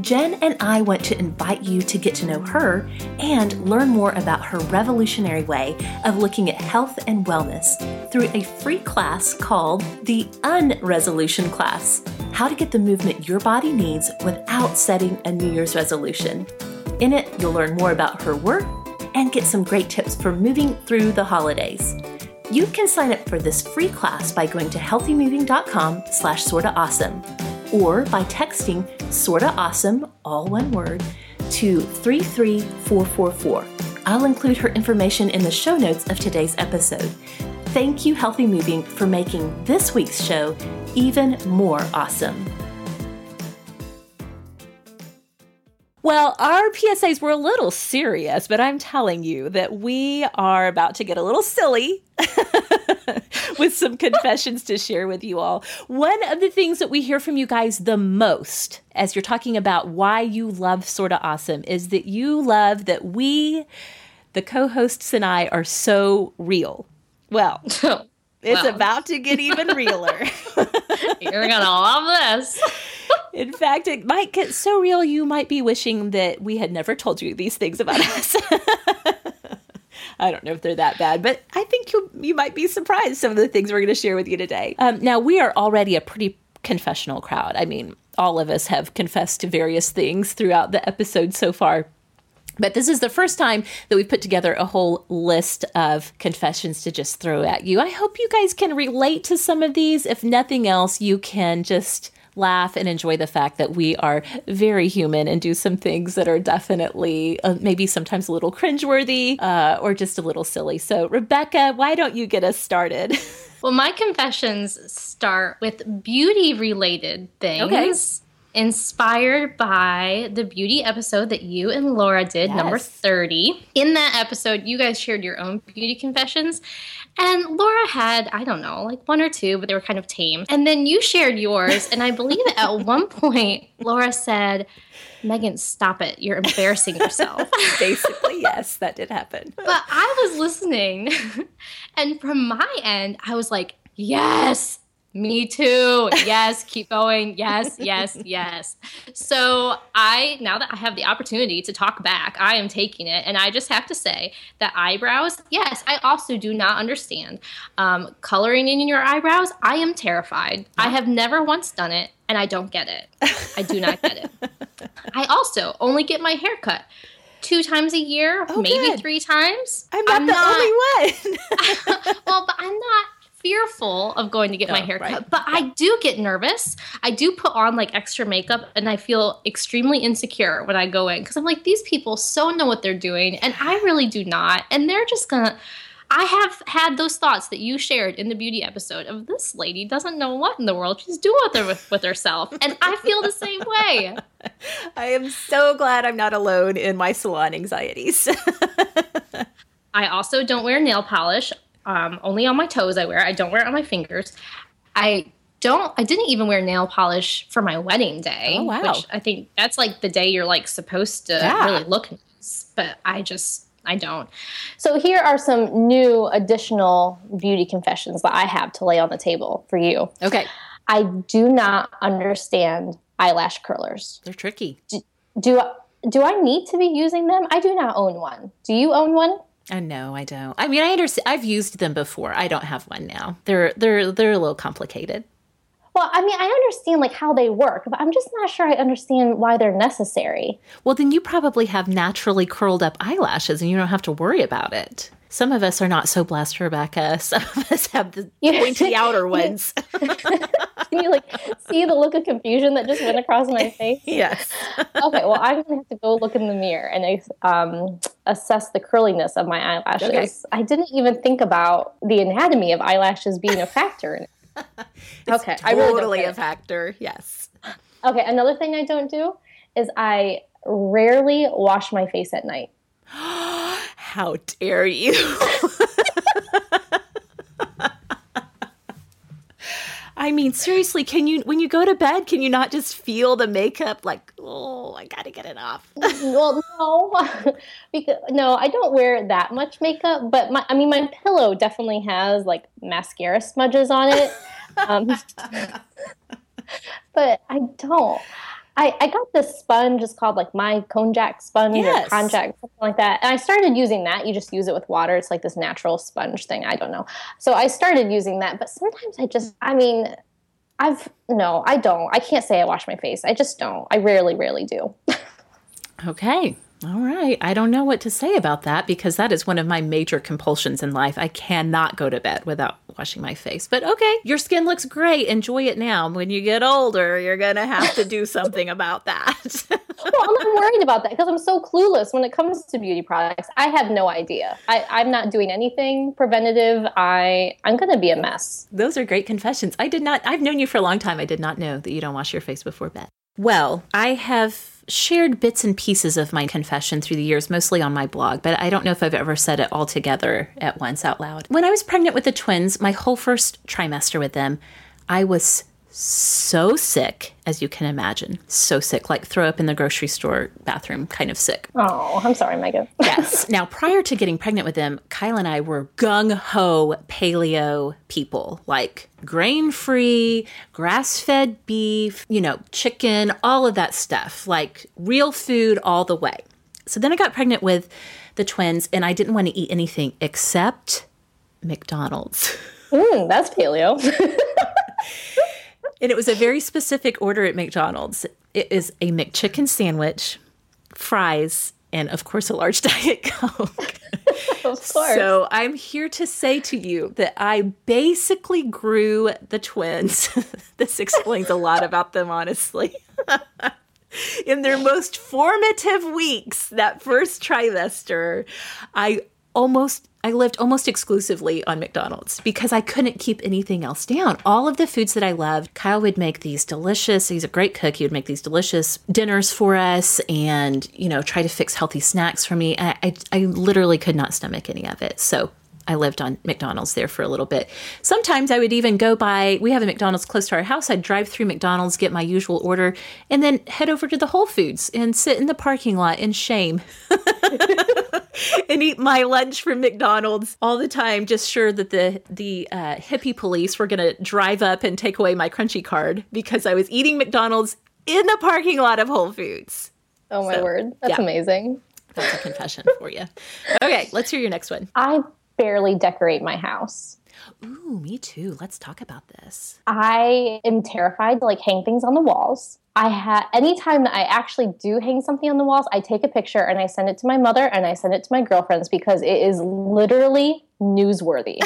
Jen and I want to invite you to get to know her and learn more about her revolutionary way of looking at health and wellness through a free class called the Unresolution Class How to Get the Movement Your Body Needs Without Setting a New Year's Resolution. In it, you'll learn more about her work and get some great tips for moving through the holidays. You can sign up for this free class by going to healthymoving.com slash sorta awesome or by texting sorta awesome, all one word, to 33444. I'll include her information in the show notes of today's episode. Thank you, Healthy Moving, for making this week's show even more awesome. Well, our PSAs were a little serious, but I'm telling you that we are about to get a little silly *laughs* *laughs* with some confessions to share with you all. One of the things that we hear from you guys the most as you're talking about why you love Sorta Awesome is that you love that we, the co hosts, and I are so real. *laughs* Well, it's about to get even realer. *laughs* You're going to love this. In fact, it might get so real you might be wishing that we had never told you these things about us. I don't know if they're that bad, but I think you you might be surprised some of the things we're going to share with you today. Um, now we are already a pretty confessional crowd. I mean, all of us have confessed to various things throughout the episode so far. But this is the first time that we've put together a whole list of confessions to just throw at you. I hope you guys can relate to some of these. If nothing else, you can just laugh and enjoy the fact that we are very human and do some things that are definitely uh, maybe sometimes a little cringeworthy uh, or just a little silly. So, Rebecca, why don't you get us started? *laughs* well, my confessions start with beauty related things. Okay inspired by the beauty episode that you and Laura did, yes. number 30. In that episode, you guys shared your own beauty confessions. And Laura had, I don't know, like one or two, but they were kind of tame. And then you shared yours. And I believe at *laughs* one point, Laura said, Megan, stop it. You're embarrassing yourself. *laughs* Basically, yes, that did happen. But I was listening. *laughs* And from my end, I was like, yes, me too. Yes, keep going. Yes, yes, yes. So I now that I have the opportunity to talk back, I am taking it, and I just have to say that eyebrows. Yes, I also do not understand um, coloring in your eyebrows. I am terrified. I have never once done it, and I don't get it. I do not get it. *laughs* I also only get my hair cut two times a year, oh, maybe good. three times. I'm not I'm the not, only one. *laughs* well, but I'm not fearful of going to get my Oh, hair right. cut, but I do get nervous. I do put on like extra makeup and I feel extremely insecure when I go in because I'm like, these people so know what they're doing and I really do not. And they're just gonna. I have had those thoughts that you shared in the beauty episode of this lady doesn't know what in the world she's doing with, her, with, with herself. And I feel the same way. *laughs* I am so glad I'm not alone in my salon anxieties. *laughs* I also don't wear nail polish. Um, only on my toes I wear. I don't wear it on my fingers. I don't. I didn't even wear nail polish for my wedding day. Oh, wow. Which I think that's like the day you're like supposed to Yeah. really look nice. But I just I don't. So here are some new additional beauty confessions that I have to lay on the table for you. okay. I do not understand eyelash curlers. They're tricky. Do do I need to be using them? I do not own one. Do you own one? I know, I don't. I mean, I understand. I've used them before. I don't have one now. They're they're they're a little complicated. Well, I mean, I understand like how they work, but I'm just not sure I understand why they're necessary. Well, then you probably have naturally curled up eyelashes, and you don't have to worry about it. Some of us are not so blessed, Rebecca. *laughs* Some of us have the pointy *laughs* outer ones. *laughs* Can you like see the look of confusion that just went across my face? yes. Okay, well, I'm gonna have to go look in the mirror and um, assess the curliness of my eyelashes. Okay. I didn't even think about the anatomy of eyelashes being a factor in it. Okay, I really totally a factor. Yes. Okay, another thing I don't do is I rarely wash my face at night. *gasps* How dare you? *laughs* I mean, seriously, can you, when you go to bed, can you not just feel the makeup like, oh, I gotta get it off? well, no, *laughs* because no, I don't wear that much makeup. But my, I mean, my pillow definitely has like mascara smudges on it. Um, *laughs* but I don't. I, I got this sponge. It's called like my konjac sponge Yes. or konjac, something like that. And I started using that. You just use it with water. It's like this natural sponge thing. I don't know. So I started using that. But sometimes I just, I mean, I've no, I don't. I can't say I wash my face. I just don't. I rarely, rarely do. *laughs* Okay. All right. I don't know what to say about that because that is one of my major compulsions in life. I cannot go to bed without washing my face. But okay, your skin looks great. Enjoy it now. When you get older, you're going to have to do something about that. *laughs* well, I'm not worried about that because I'm so clueless when it comes to beauty products. I have no idea. I, I'm not doing anything preventative. I I'm gonna be a mess. Those are great confessions. I did not, I've known you for a long time. I did not know that you don't wash your face before bed. Well, I have shared bits and pieces of my confession through the years, mostly on my blog, but I don't know if I've ever said it all together at once out loud. When I was pregnant with the twins, my whole first trimester with them, I was so sick, as you can imagine. So sick, like throw up in the grocery store bathroom kind of sick. Oh, I'm sorry, Megan. *laughs* Yes. Now, prior to getting pregnant with them, Kyle and I were gung ho paleo people, like grain free, grass fed beef, you know, chicken, all of that stuff, like real food all the way. So then I got pregnant with the twins, and I didn't want to eat anything except McDonald's. *laughs* Mm, that's paleo. *laughs* And it was a very specific order at McDonald's. It is a McChicken sandwich, fries, and of course, a large *laughs* Diet Coke. *laughs* of course. So I'm here to say to you that I basically grew the twins. *laughs* this explains a lot about them, honestly. In their most formative weeks, that first trimester, I almost I lived almost exclusively on McDonald's because I couldn't keep anything else down. All of the foods that I loved, Kyle would make these delicious, he's a great cook. He would make these delicious dinners for us and, you know, try to fix healthy snacks for me. I, I, I literally could not stomach any of it. So I lived on McDonald's there for a little bit. Sometimes I would even go by, we have a McDonald's close to our house. I'd drive through McDonald's, get my usual order, and then head over to the Whole Foods and sit in the parking lot in shame *laughs* *laughs* and eat my lunch from McDonald's all the time, just sure that the the uh, hippie police were going to drive up and take away my crunchy card because I was eating McDonald's in the parking lot of Whole Foods. Oh my So, word, that's yeah. amazing. That's a confession for you. Okay, let's hear your next one. I barely decorate my house. Ooh, me too. Let's talk about this. I am terrified to like hang things on the walls. I had anytime that I actually do hang something on the walls, I take a picture and I send it to my mother and I send it to my girlfriends because it is literally newsworthy.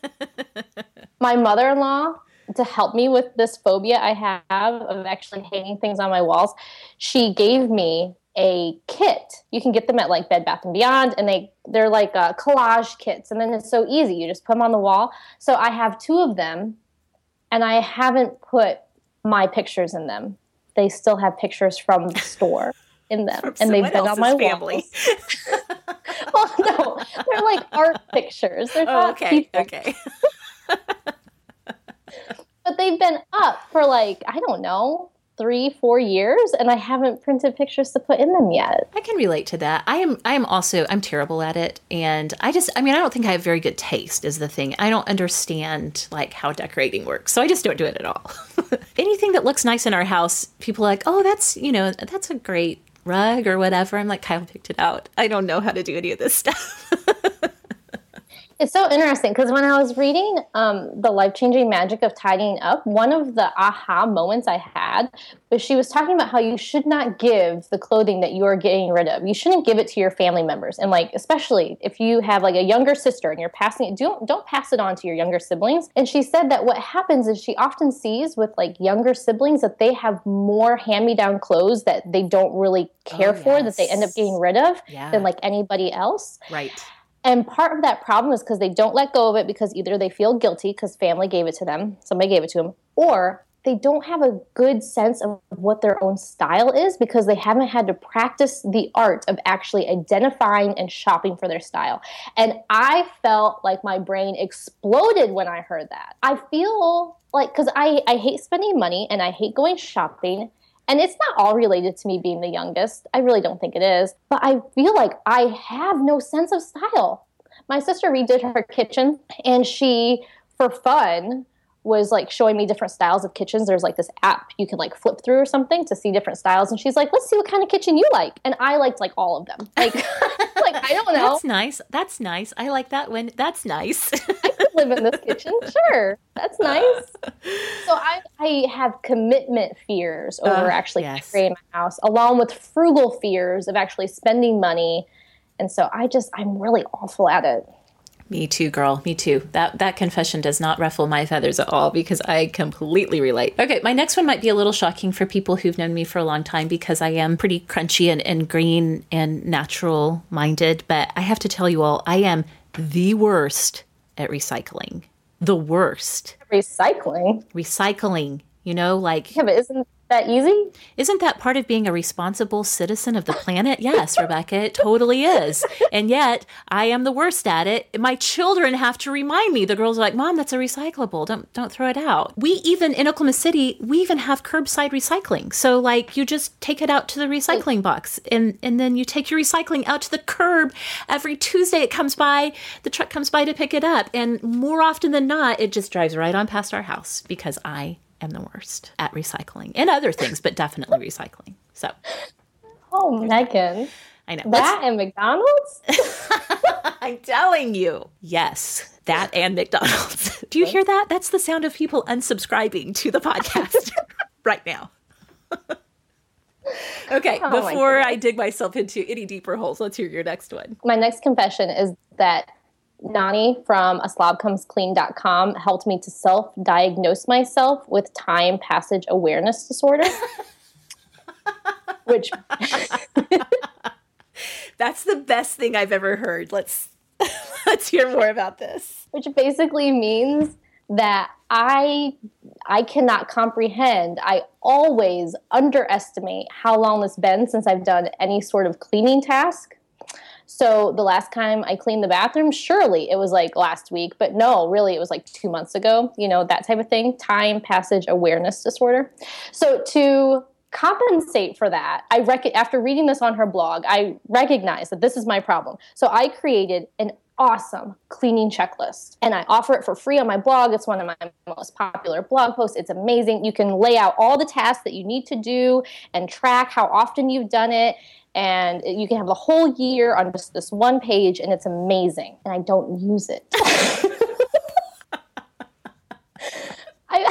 *laughs* my mother in law, to help me with this phobia I have of actually hanging things on my walls, she gave me a kit. You can get them at like Bed Bath and Beyond, and they they're like uh, collage kits, and then it's so easy. You just put them on the wall. So I have two of them, and I haven't put my pictures in them. They still have pictures from the store in them, and they've been on my family. *laughs* well, no, they're like art pictures. They're oh, okay, people. okay. *laughs* but they've been up for like I don't know three, four years, and I haven't printed pictures to put in them yet. I can relate to that. I am I am also I'm terrible at it, and I just I mean I don't think I have very good taste is the thing. I don't understand like how decorating works, so I just don't do it at all. *laughs* Anything that looks nice in our house, people are like, oh, that's you know that's a great rug or whatever. I'm like Kyle picked it out. I don't know how to do any of this stuff. *laughs* It's so interesting because when I was reading um, The Life Changing Magic of Tidying Up, one of the aha moments I had was she was talking about how you should not give the clothing that you are getting rid of. You shouldn't give it to your family members. And, like, especially if you have like a younger sister and you're passing it, don't, don't pass it on to your younger siblings. And she said that what happens is she often sees with like younger siblings that they have more hand me down clothes that they don't really care oh, yes. for, that they end up getting rid of yeah. than like anybody else. Right. And part of that problem is because they don't let go of it because either they feel guilty because family gave it to them, somebody gave it to them, or they don't have a good sense of what their own style is because they haven't had to practice the art of actually identifying and shopping for their style. And I felt like my brain exploded when I heard that. I feel like, because I, I hate spending money and I hate going shopping and it's not all related to me being the youngest. I really don't think it is. But I feel like I have no sense of style. My sister redid her kitchen and she, for fun, was like showing me different styles of kitchens. There's like this app you can like flip through or something to see different styles. And she's like, let's see what kind of kitchen you like. And I liked like all of them. Like, *laughs* like I don't know. That's nice. That's nice. I like that one. That's nice. *laughs* I could live in this kitchen. Sure. That's nice. *laughs* So I, I have commitment fears over actually yes. creating my house, along with frugal fears of actually spending money. And so I just, I'm really awful at it. Me too, girl. Me too. That that confession does not ruffle my feathers at all because I completely relate. Okay, my next one might be a little shocking for people who've known me for a long time because I am pretty crunchy and, and green and natural minded. But I have to tell you all, I am the worst at recycling. The worst. Recycling. Recycling. You know, like yeah, but isn't that easy? Isn't that part of being a responsible citizen of the planet? Yes, Rebecca, it totally is. And yet, I am the worst at it. My children have to remind me. The girls are like, "Mom, that's a recyclable. Don't don't throw it out." We even in Oklahoma City, we even have curbside recycling. So like you just take it out to the recycling box and and then you take your recycling out to the curb every Tuesday it comes by, the truck comes by to pick it up. And more often than not, it just drives right on past our house because I am the worst at recycling and other things, but definitely recycling. So, oh, Megan. I know. That and McDonald's? *laughs* I'm telling you. Yes, that and McDonald's. *laughs* Do you hear that? That's the sound of people unsubscribing to the podcast *laughs* right now. okay, oh before I dig myself into any deeper holes, let's hear your next one. My next confession is that Nony from a slobcomesclean.com helped me to self diagnose myself with time passage awareness disorder. which *laughs* That's the best thing I've ever heard. Let's *laughs* let's hear more about this. Which basically means that I I cannot comprehend. I always underestimate how long it's been since I've done any sort of cleaning task so the last time I cleaned the bathroom, surely it was like last week, but no, really it was like two months ago, you know, that type of thing. Time passage awareness disorder. So to compensate for that, I rec- after reading this on her blog, I recognized that this is my problem. So I created an awesome cleaning checklist and I offer it for free on my blog. It's one of my most popular blog posts. It's amazing. You can lay out all the tasks that you need to do and track how often you've done it and you can have the whole year on just this one page and it's amazing and i don't use it *laughs* I,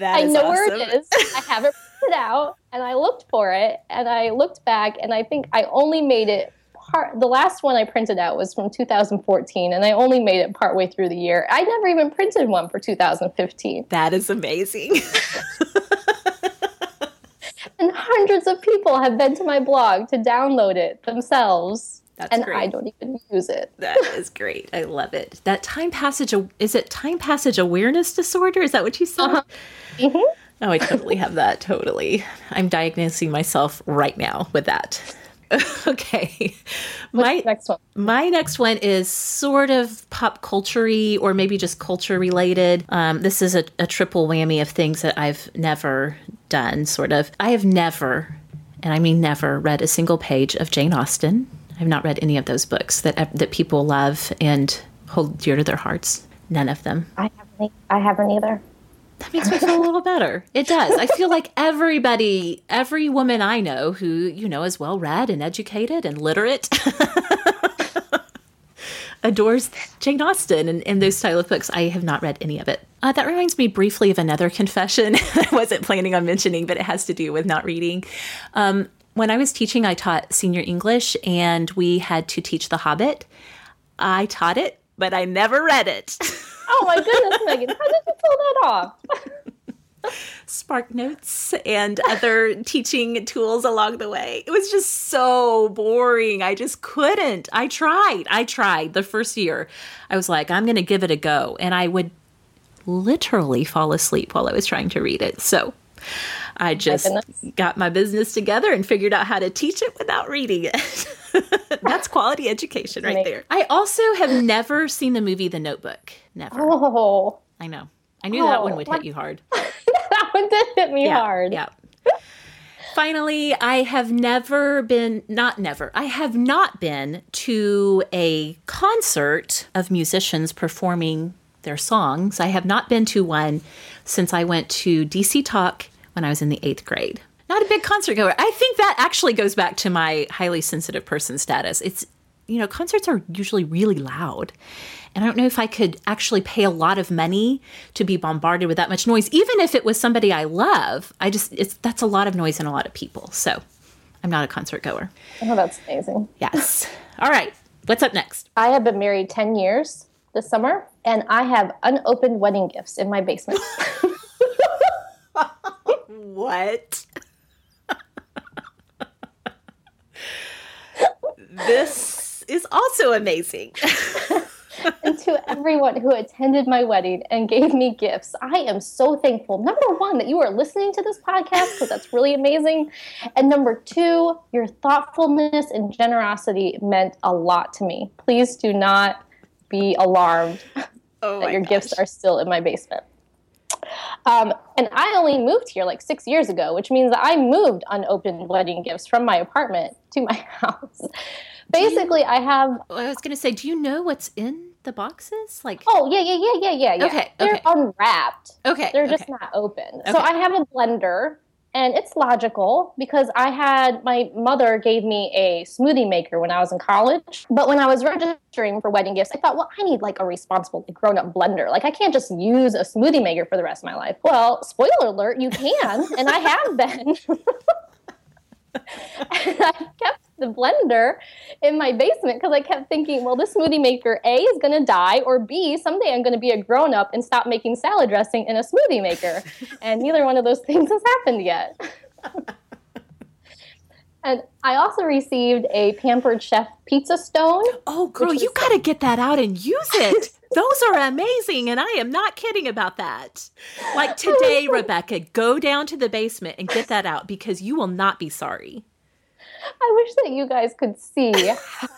I know awesome. where it is i have it printed out and i looked for it and i looked back and i think i only made it part. The last one I printed out was from 2014, and I only made it partway through the year. I never even printed one for 2015. That is amazing. *laughs* and hundreds of people have been to my blog to download it themselves. That's and great. I don't even use it. That is *laughs* great. I love it. That time passage is it time passage awareness disorder? Is that what you said? Uh-huh. Mhm. Oh, I totally have that. Totally. I'm diagnosing myself right now with that. *laughs* okay. My Next one. my next one is sort of pop culture or maybe just culture related. Um, this is a, a triple whammy of things that I've never done, sort of. I have never, and I mean never, read a single page of Jane Austen. I've not read any of those books that that people love and hold dear to their hearts. None of them. I haven't. I haven't either. That makes me feel a little better. It does. I feel like everybody, every woman I know who, you know, is well read and educated and literate *laughs* adores Jane Austen and, and those style of books. I have not read any of it. Uh, that reminds me briefly of another confession *laughs* I wasn't planning on mentioning, but it has to do with not reading. Um, when I was teaching, I taught senior English and we had to teach The Hobbit. I taught it, but I never read it. *laughs* Oh my goodness, Megan! How did you pull that off? *laughs* Spark Notes and other teaching tools along the way. It was just so boring. I just couldn't. I tried. I tried the first year. I was like, I'm going to give it a go. And I would literally fall asleep while I was trying to read it. So I just got my business together and figured out how to teach it without reading it. *laughs* *laughs* That's quality education right there. I also have never seen the movie The Notebook. Never. Oh, I know. I knew that one oh, would what- hit you hard. *laughs* that one did hit me hard. Yeah. Finally, I have never been, not never, I have not been to a concert of musicians performing their songs. I have not been to one since I went to DC Talk when I was in the eighth grade. Not a big concert goer. I think that actually goes back to my highly sensitive person status. It's, you know, concerts are usually really loud. And I don't know if I could actually pay a lot of money to be bombarded with that much noise, even if it was somebody I love. I just, it's, that's a lot of noise and a lot of people. So I'm not a concert goer. Oh, that's amazing. Yes. All right. What's up next? I have been married 10 years this summer, and I have unopened wedding gifts in my basement. *laughs* What? This is also amazing. *laughs* and to everyone who attended my wedding and gave me gifts, I am so thankful. Number one, that you are listening to this podcast because that's really amazing. And number two, your thoughtfulness and generosity meant a lot to me. Please do not be alarmed Oh that your gifts are still in my basement. Um, and I only moved here like six years ago, which means that I moved unopened wedding gifts from my apartment to my *laughs* house. Basically, I have. I was going to say, do you know what's in the boxes? Like, Oh yeah, yeah, yeah, yeah, yeah, yeah. Okay, They're okay. unwrapped. okay, They're just okay. not open. So I have a blender, and it's logical because I had my mother gave me a smoothie maker when I was in college. But when I was registering for wedding gifts, I thought, well, I need like a responsible like, grown-up blender. Like I can't just use a smoothie maker for the rest of my life. Well, spoiler alert, you can, and I have been. *laughs* I kept the blender in my basement because I kept thinking, well, this smoothie maker A is going to die, or B, someday I'm going to be a grown up and stop making salad dressing in a smoothie maker. *laughs* and neither one of those things has happened yet. *laughs* and I also received a Pampered Chef pizza stone. Oh, girl, you got to get that out and use *laughs* it. Those are amazing, and I am not kidding about that. Like today, Rebecca, go down to the basement and get that out because you will not be sorry. *laughs* I wish that you guys could see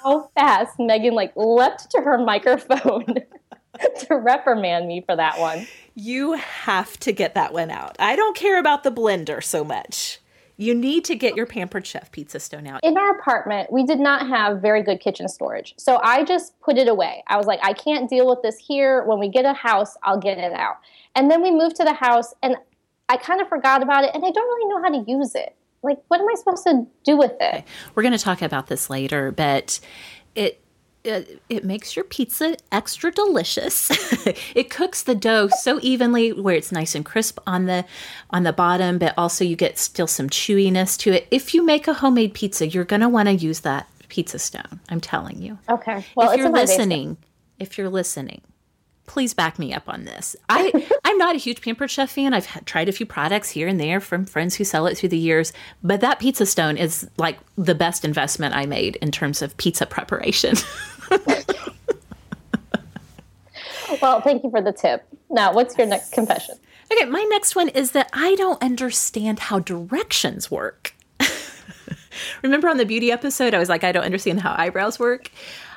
how fast Megan like leapt to her microphone *laughs* to reprimand me for that one. You have to get that one out. I don't care about the blender so much. You need to get your Pampered Chef pizza stone out. in our apartment, we did not have very good kitchen storage. So I just put it away. I was like, I can't deal with this here. When we get a house, I'll get it out. And then we moved to the house and I kind of forgot about it and I don't really know how to use it. Like, what am I supposed to do with it? We're going to talk about this later, but it it, it makes your pizza extra delicious. *laughs* it cooks the dough so evenly where it's nice and crisp on the on the bottom, but also you get still some chewiness to it. If you make a homemade pizza, you're going to want to use that Pizza Stone. I'm telling you. Okay. Well, if you're listening, if you're listening, please back me up on this. I *laughs* I'm not a huge Pampered Chef fan. I've had, tried a few products here and there from friends who sell it through the years, but that Pizza Stone is like the best investment I made in terms of pizza preparation. *laughs* Well, thank you for the tip. Now, what's your next confession? Okay, my next one is that I don't understand how directions work. *laughs* Remember on the beauty episode, I was like, I don't understand how eyebrows work.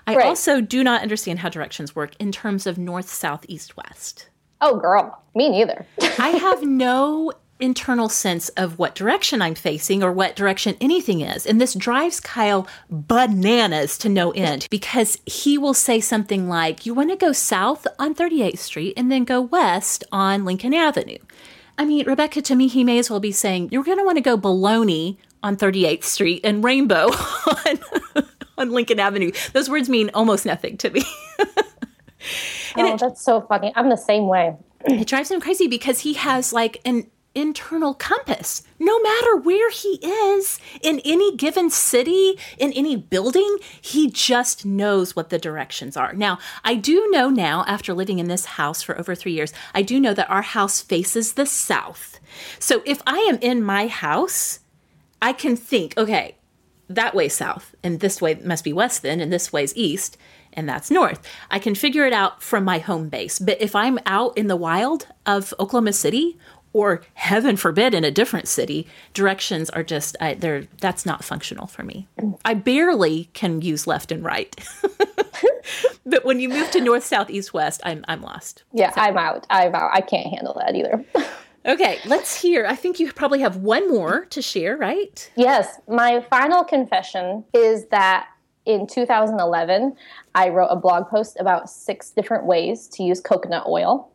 I Right. also do not understand how directions work in terms of north, south, east, west. Oh, girl, me neither. *laughs* I have no internal sense of what direction I'm facing or what direction anything is. And this drives Kyle bananas to no end because he will say something like, You want to go south on 38th Street and then go west on Lincoln Avenue. I mean, Rebecca, to me, he may as well be saying, You're going to want to go Baloney on 38th Street and Rainbow *laughs* on, on Lincoln Avenue. Those words mean almost nothing to me. *laughs* oh, that's so funny. I'm the same way. *clears throat* it drives him crazy because he has like an internal compass. No matter where he is in any given city, in any building, he just knows what the directions are. Now, I do know now, after living in this house for over three years, I do know that our house faces the south. So if I am in my house, I can think, okay, that way south, and this way must be west then, and this way's east, and that's north. I can figure it out from my home base. But if I'm out in the wild of Oklahoma City, or heaven forbid in a different city, directions are just I, they're that's not functional for me. I barely can use left and right. *laughs* but when you move to north, south, east, west, I'm I'm lost. Yeah, I'm out. I'm out. I can't handle that either. *laughs* Okay, let's hear. I think you probably have one more to share, right? yes, my final confession is that in 2011, I wrote a blog post about six different ways to use coconut oil.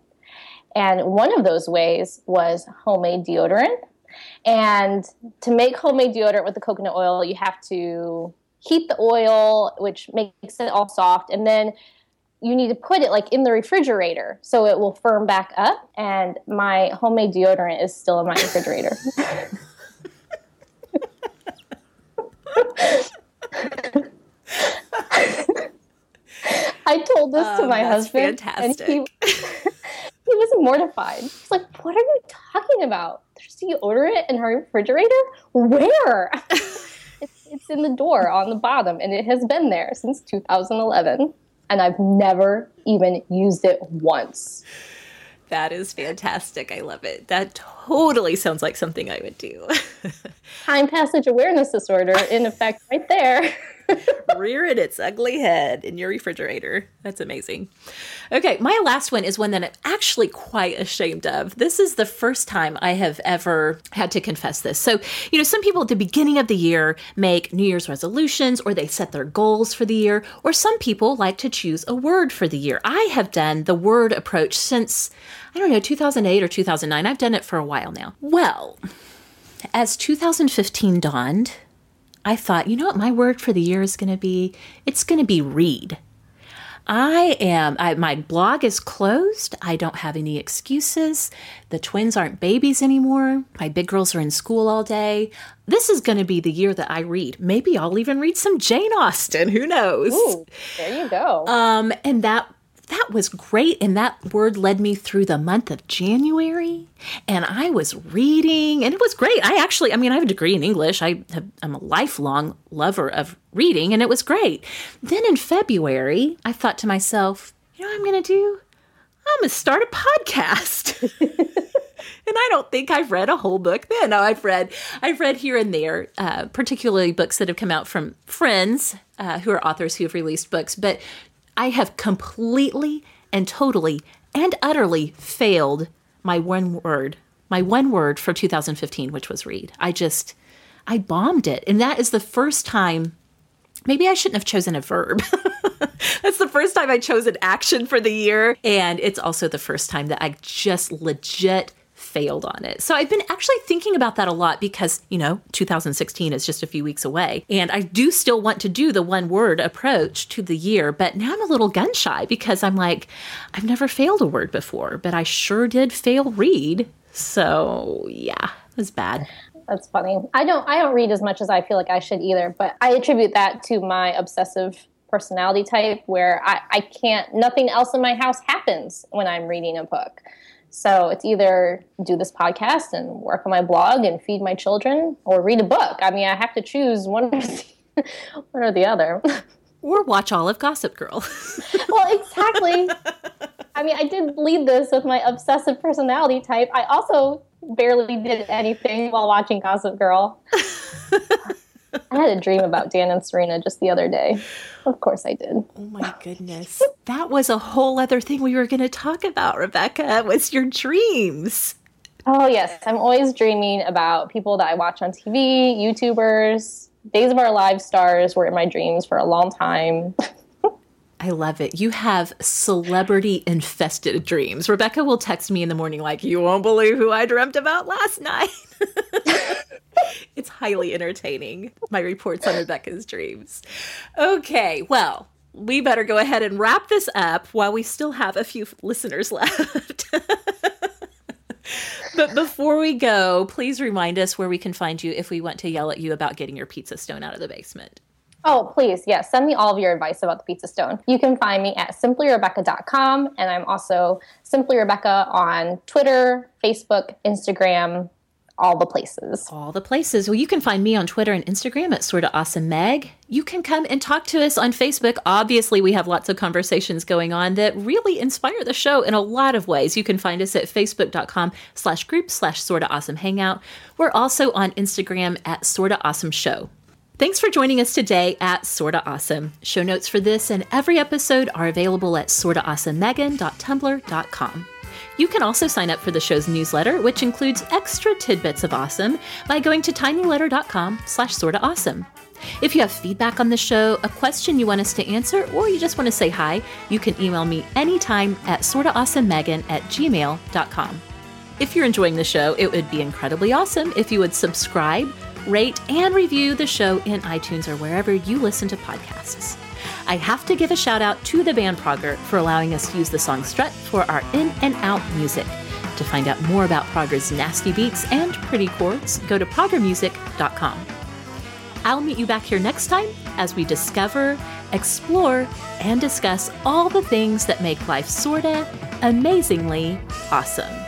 And one of those ways was homemade deodorant. And to make homemade deodorant with the coconut oil, you have to heat the oil, which makes it all soft, and then you need to put it like in the refrigerator so it will firm back up. And my homemade deodorant is still in my refrigerator. *laughs* I told this to Um, my that's husband, fantastic. and he, *laughs* he was mortified. He's like, "What are you talking about? There's deodorant in her refrigerator? Where?" *laughs* it's, it's in the door on the bottom, and it has been there since 2011, and I've never even used it once. That is fantastic. I love it. That totally sounds like something I would do. *laughs* Time passage awareness disorder in effect right there. *laughs* *laughs* Rear it its ugly head in your refrigerator. That's amazing. Okay, my last one is one that I'm actually quite ashamed of. This is the first time I have ever had to confess this. So, you know, some people at the beginning of the year make New Year's resolutions or they set their goals for the year, or some people like to choose a word for the year. I have done the word approach since, I don't know, 2008 or 2009. I've done it for a while now. Well, as 2015 dawned, I thought, you know what my word for the year is going to be? It's going to be read. I am, I, my blog is closed. I don't have any excuses. The twins aren't babies anymore. My big girls are in school all day. This is going to be the year that I read. Maybe I'll even read some Jane Austen. Who knows? Ooh, there you go. Um, and that that was great. And that word led me through the month of January. And I was reading, and it was great. I actually, I mean, I have a degree in English. I have, I'm a lifelong lover of reading, and it was great. Then in February, I thought to myself, you know what I'm going to do? I'm going to start a podcast. *laughs* and I don't think I've read a whole book then. No, I've read, I've read here and there, uh, particularly books that have come out from friends uh, who are authors who have released books. But I have completely and totally and utterly failed my one word, my one word for 2015, which was read. I just, I bombed it, and that is the first time. Maybe I shouldn't have chosen a verb. *laughs* That's the first time I chose an action for the year. And it's also the first time that I just legit failed on it. So I've been actually thinking about that a lot because, you know, 2016 is just a few weeks away. And I do still want to do the one word approach to the year, but now I'm a little gun shy because I'm like, I've never failed a word before, but I sure did fail read. So yeah, it was bad. That's funny. I don't I don't read as much as I feel like I should either, but I attribute that to my obsessive personality type where I, I can't nothing else in my house happens when I'm reading a book. So it's either do this podcast and work on my blog and feed my children or read a book. I mean I have to choose one or the, *laughs* one or the other. Or watch all of Gossip Girl. *laughs* well, exactly. I mean, I did lead this with my obsessive personality type. I also barely did anything while watching Gossip Girl. *laughs* I had a dream about Dan and Serena just the other day. Of course I did. Oh my goodness. that was a whole other thing we were going to talk about, Rebecca, was your dreams. Oh, yes. I'm always dreaming about people that I watch on TV, YouTubers. Days of Our Lives stars were in my dreams for a long time. *laughs* I love it. You have celebrity infested dreams. Rebecca will text me in the morning, like, you won't believe who I dreamt about last night. *laughs* it's highly entertaining, my reports on Rebecca's dreams. Okay, well, we better go ahead and wrap this up while we still have a few listeners *laughs* left. but before we go, please remind us where we can find you if we want to yell at you about getting your pizza stone out of the basement. Oh, please, yes. Send me all of your advice about the Pizza Stone. You can find me at simplyrebecca.com, and I'm also Simply Rebecca on Twitter, Facebook, Instagram, all the places. All the places. Well, you can find me on Twitter and Instagram at Sorta Awesome Meg. You can come and talk to us on Facebook. Obviously, we have lots of conversations going on that really inspire the show in a lot of ways. You can find us at facebook.com slash group slash Sorta Awesome Hangout. We're also on Instagram at Sorta Awesome Show. Thanks for joining us today at Sorta Awesome. Show notes for this and every episode are available at sortaawesomemegan.tumblr.com. You can also sign up for the show's newsletter, which includes extra tidbits of awesome, by going to tinyletter.com slash sortaawesome. If you have feedback on the show, a question you want us to answer, or you just want to say hi, you can email me anytime at sortaawesomemegan at gmail.com. If you're enjoying the show, it would be incredibly awesome if you would subscribe, rate, and review the show in iTunes or wherever you listen to podcasts. I have to give a shout out to the band Progger for allowing us to use the song Strut for our in and out music. To find out more about Progger's nasty beats and pretty chords, go to proggermusic.com. I'll meet you back here next time as we discover, explore, and discuss all the things that make life sorta amazingly awesome.